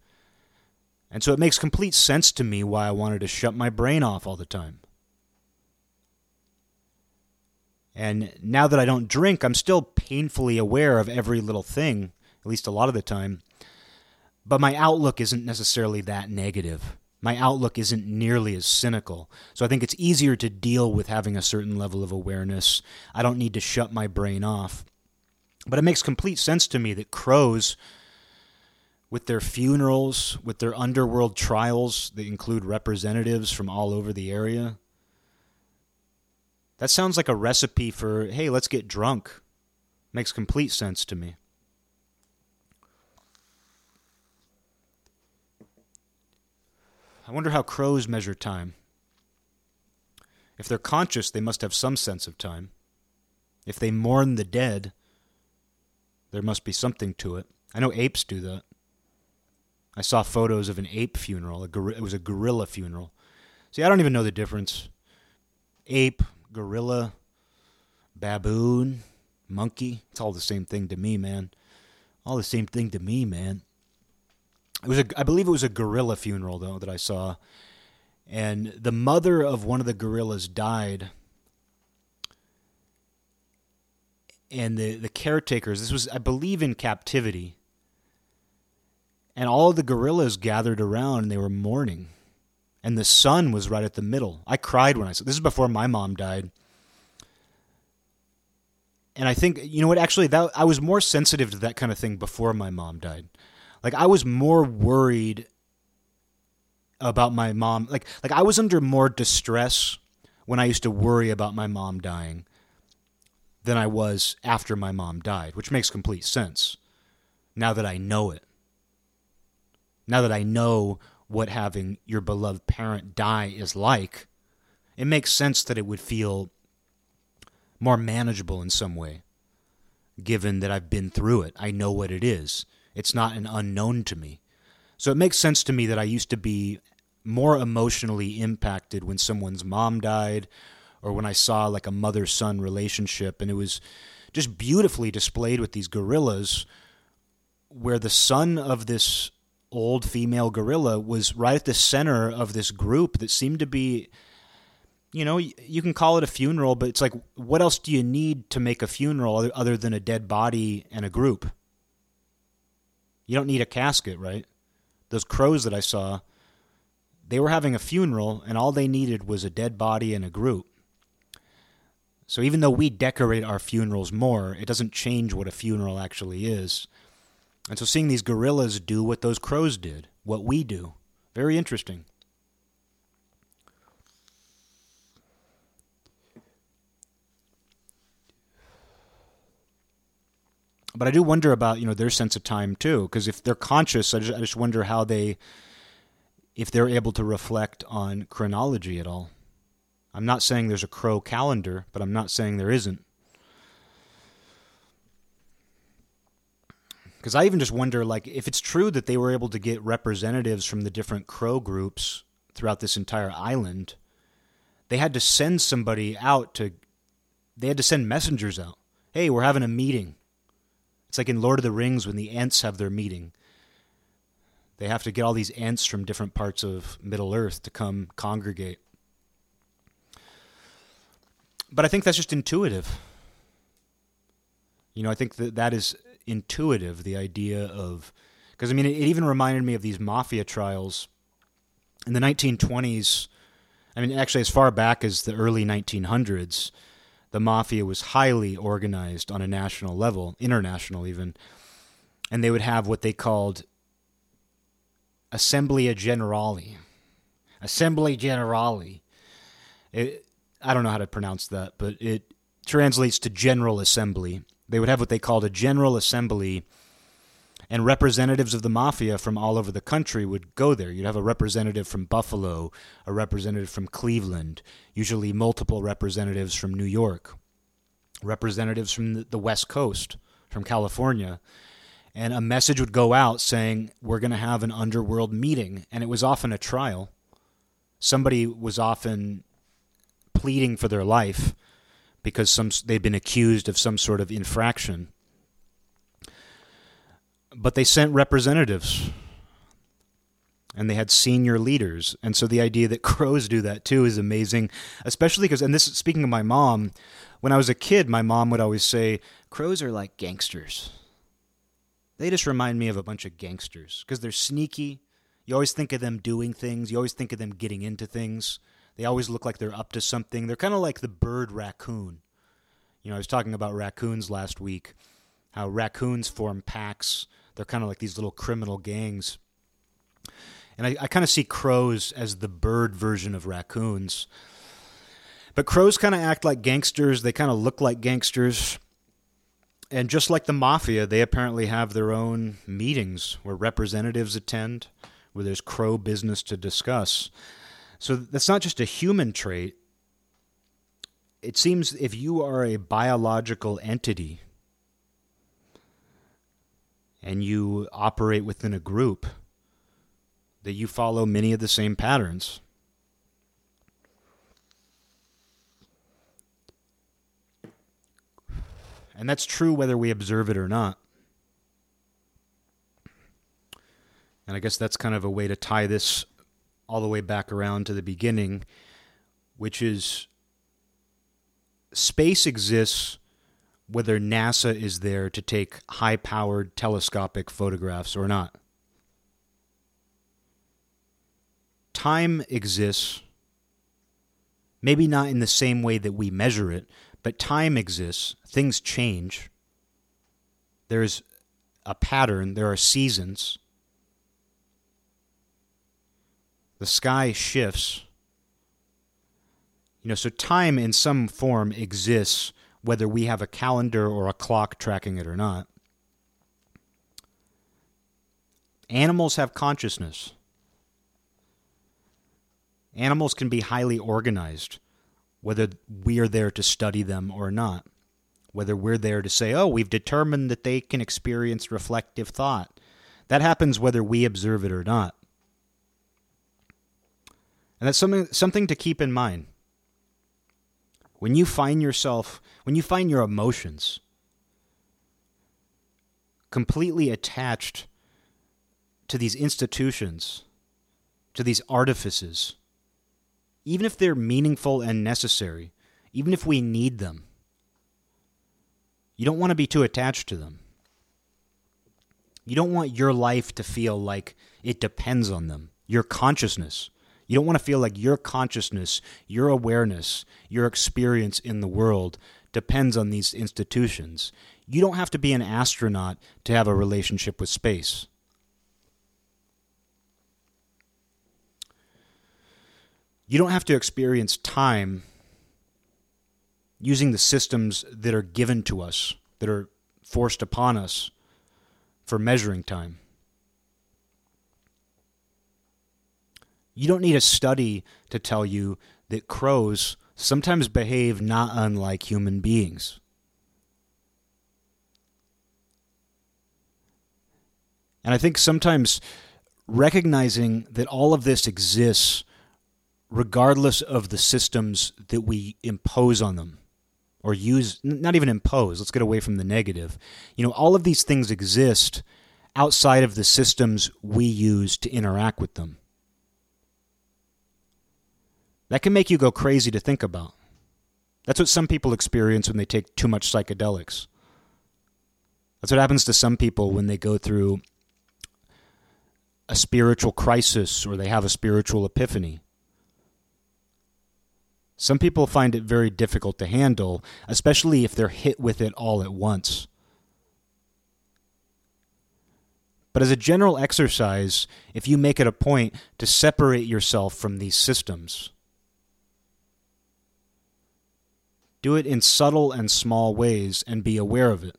And so it makes complete sense to me why I wanted to shut my brain off all the time. And now that I don't drink, I'm still painfully aware of every little thing, at least a lot of the time. But my outlook isn't necessarily that negative. My outlook isn't nearly as cynical. So I think it's easier to deal with having a certain level of awareness. I don't need to shut my brain off. But it makes complete sense to me that crows, with their funerals, with their underworld trials that include representatives from all over the area, that sounds like a recipe for, hey, let's get drunk. Makes complete sense to me. I wonder how crows measure time. If they're conscious, they must have some sense of time. If they mourn the dead, there must be something to it. I know apes do that. I saw photos of an ape funeral. Gor- it was a gorilla funeral. See, I don't even know the difference. Ape, gorilla, baboon, monkey. It's all the same thing to me, man. All the same thing to me, man. It was a, I believe it was a gorilla funeral though that I saw, and the mother of one of the gorillas died, and the the caretakers. This was, I believe, in captivity, and all of the gorillas gathered around and they were mourning and the son was right at the middle. I cried when I saw this is before my mom died. And I think you know what actually that I was more sensitive to that kind of thing before my mom died. Like I was more worried about my mom like like I was under more distress when I used to worry about my mom dying than I was after my mom died, which makes complete sense. Now that I know it. Now that I know what having your beloved parent die is like, it makes sense that it would feel more manageable in some way, given that I've been through it. I know what it is. It's not an unknown to me. So it makes sense to me that I used to be more emotionally impacted when someone's mom died or when I saw like a mother son relationship. And it was just beautifully displayed with these gorillas where the son of this old female gorilla was right at the center of this group that seemed to be you know you can call it a funeral but it's like what else do you need to make a funeral other than a dead body and a group you don't need a casket right? Those crows that i saw they were having a funeral and all they needed was a dead body and a group. So even though we decorate our funerals more it doesn't change what a funeral actually is. And so seeing these gorillas do what those crows did, what we do, very interesting. But I do wonder about you know their sense of time too, because if they're conscious, I just, I just wonder how they, if they're able to reflect on chronology at all. I'm not saying there's a crow calendar, but I'm not saying there isn't. Because I even just wonder, like, if it's true that they were able to get representatives from the different crow groups throughout this entire island, they had to send somebody out to they had to send messengers out. Hey, we're having a meeting. It's like in Lord of the Rings when the Ents have their meeting. They have to get all these Ents from different parts of Middle Earth to come congregate. But I think that's just intuitive. You know, I think that that is intuitive, the idea of. Because, I mean, it, it even reminded me of these mafia trials in the 1920s. I mean, actually, as far back as the early 1900s, the mafia was highly organized on a national level, international even, and they would have what they called Assemblia Generale. Assembly Generale. It, I don't know how to pronounce that, but it translates to General Assembly. They would have what they called a General Assembly, and representatives of the mafia from all over the country would go there. You'd have a representative from Buffalo, a representative from Cleveland, usually multiple representatives from New York, representatives from the West Coast, from California. And a message would go out saying, We're going to have an underworld meeting. And it was often a trial. Somebody was often pleading for their life because some, they'd been accused of some sort of infraction. But they sent representatives and they had senior leaders. And so the idea that crows do that too is amazing, especially because, and this speaking of my mom, when I was a kid, my mom would always say, crows are like gangsters. They just remind me of a bunch of gangsters because they're sneaky. You always think of them doing things, you always think of them getting into things. They always look like they're up to something. They're kind of like the bird raccoon. You know, I was talking about raccoons last week, how raccoons form packs. They're kind of like these little criminal gangs. And I, I kind of see crows as the bird version of raccoons. But crows kind of act like gangsters. They kind of look like gangsters. And just like the mafia, they apparently have their own meetings where representatives attend, where there's crow business to discuss. So that's not just a human trait. It seems if you are a biological entity and you operate within a group, that you follow many of the same patterns. And that's true whether we observe it or not. And I guess that's kind of a way to tie this all the way back around to the beginning, which is space exists whether NASA is there to take high powered telescopic photographs or not. Time exists, maybe not in the same way that we measure it, but time exists, things change. There's a pattern, there are seasons. The sky shifts. You know, so time in some form exists whether we have a calendar or a clock tracking it or not. Animals have consciousness. Animals can be highly organized whether we are there to study them or not, whether we're there to say, oh, we've determined that they can experience reflective thought. That happens whether we observe it or not. And that's something, something to keep in mind. When you find yourself, when you find your emotions completely attached to these institutions, to these artifices, even if they're meaningful and necessary, even if we need them. You don't want to be too attached to them. You don't want your life to feel like it depends on them, your consciousness. You don't want to feel like your consciousness, your awareness, your experience in the world depends on these institutions. You don't have to be an astronaut to have a relationship with space. You don't have to experience time using the systems that are given to us, that are forced upon us for measuring time. You don't need a study to tell you that crows sometimes behave not unlike human beings. And I think sometimes recognizing that all of this exists regardless of the systems that we impose on them or use, not even impose, let's get away from the negative. You know, all of these things exist outside of the systems we use to interact with them. That can make you go crazy to think about. That's what some people experience when they take too much psychedelics. That's what happens to some people when they go through a spiritual crisis or they have a spiritual epiphany. Some people find it very difficult to handle, especially if they're hit with it all at once. But as a general exercise, if you make it a point to separate yourself from these systems, do it in subtle and small ways and be aware of it.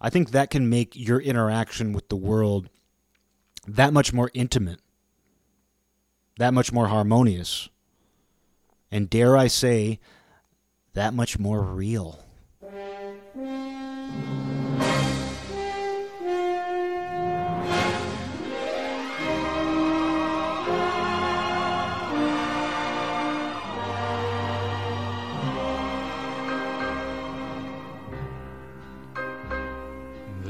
I think that can make your interaction with the world that much more intimate, that much more harmonious, and dare I say, that much more real.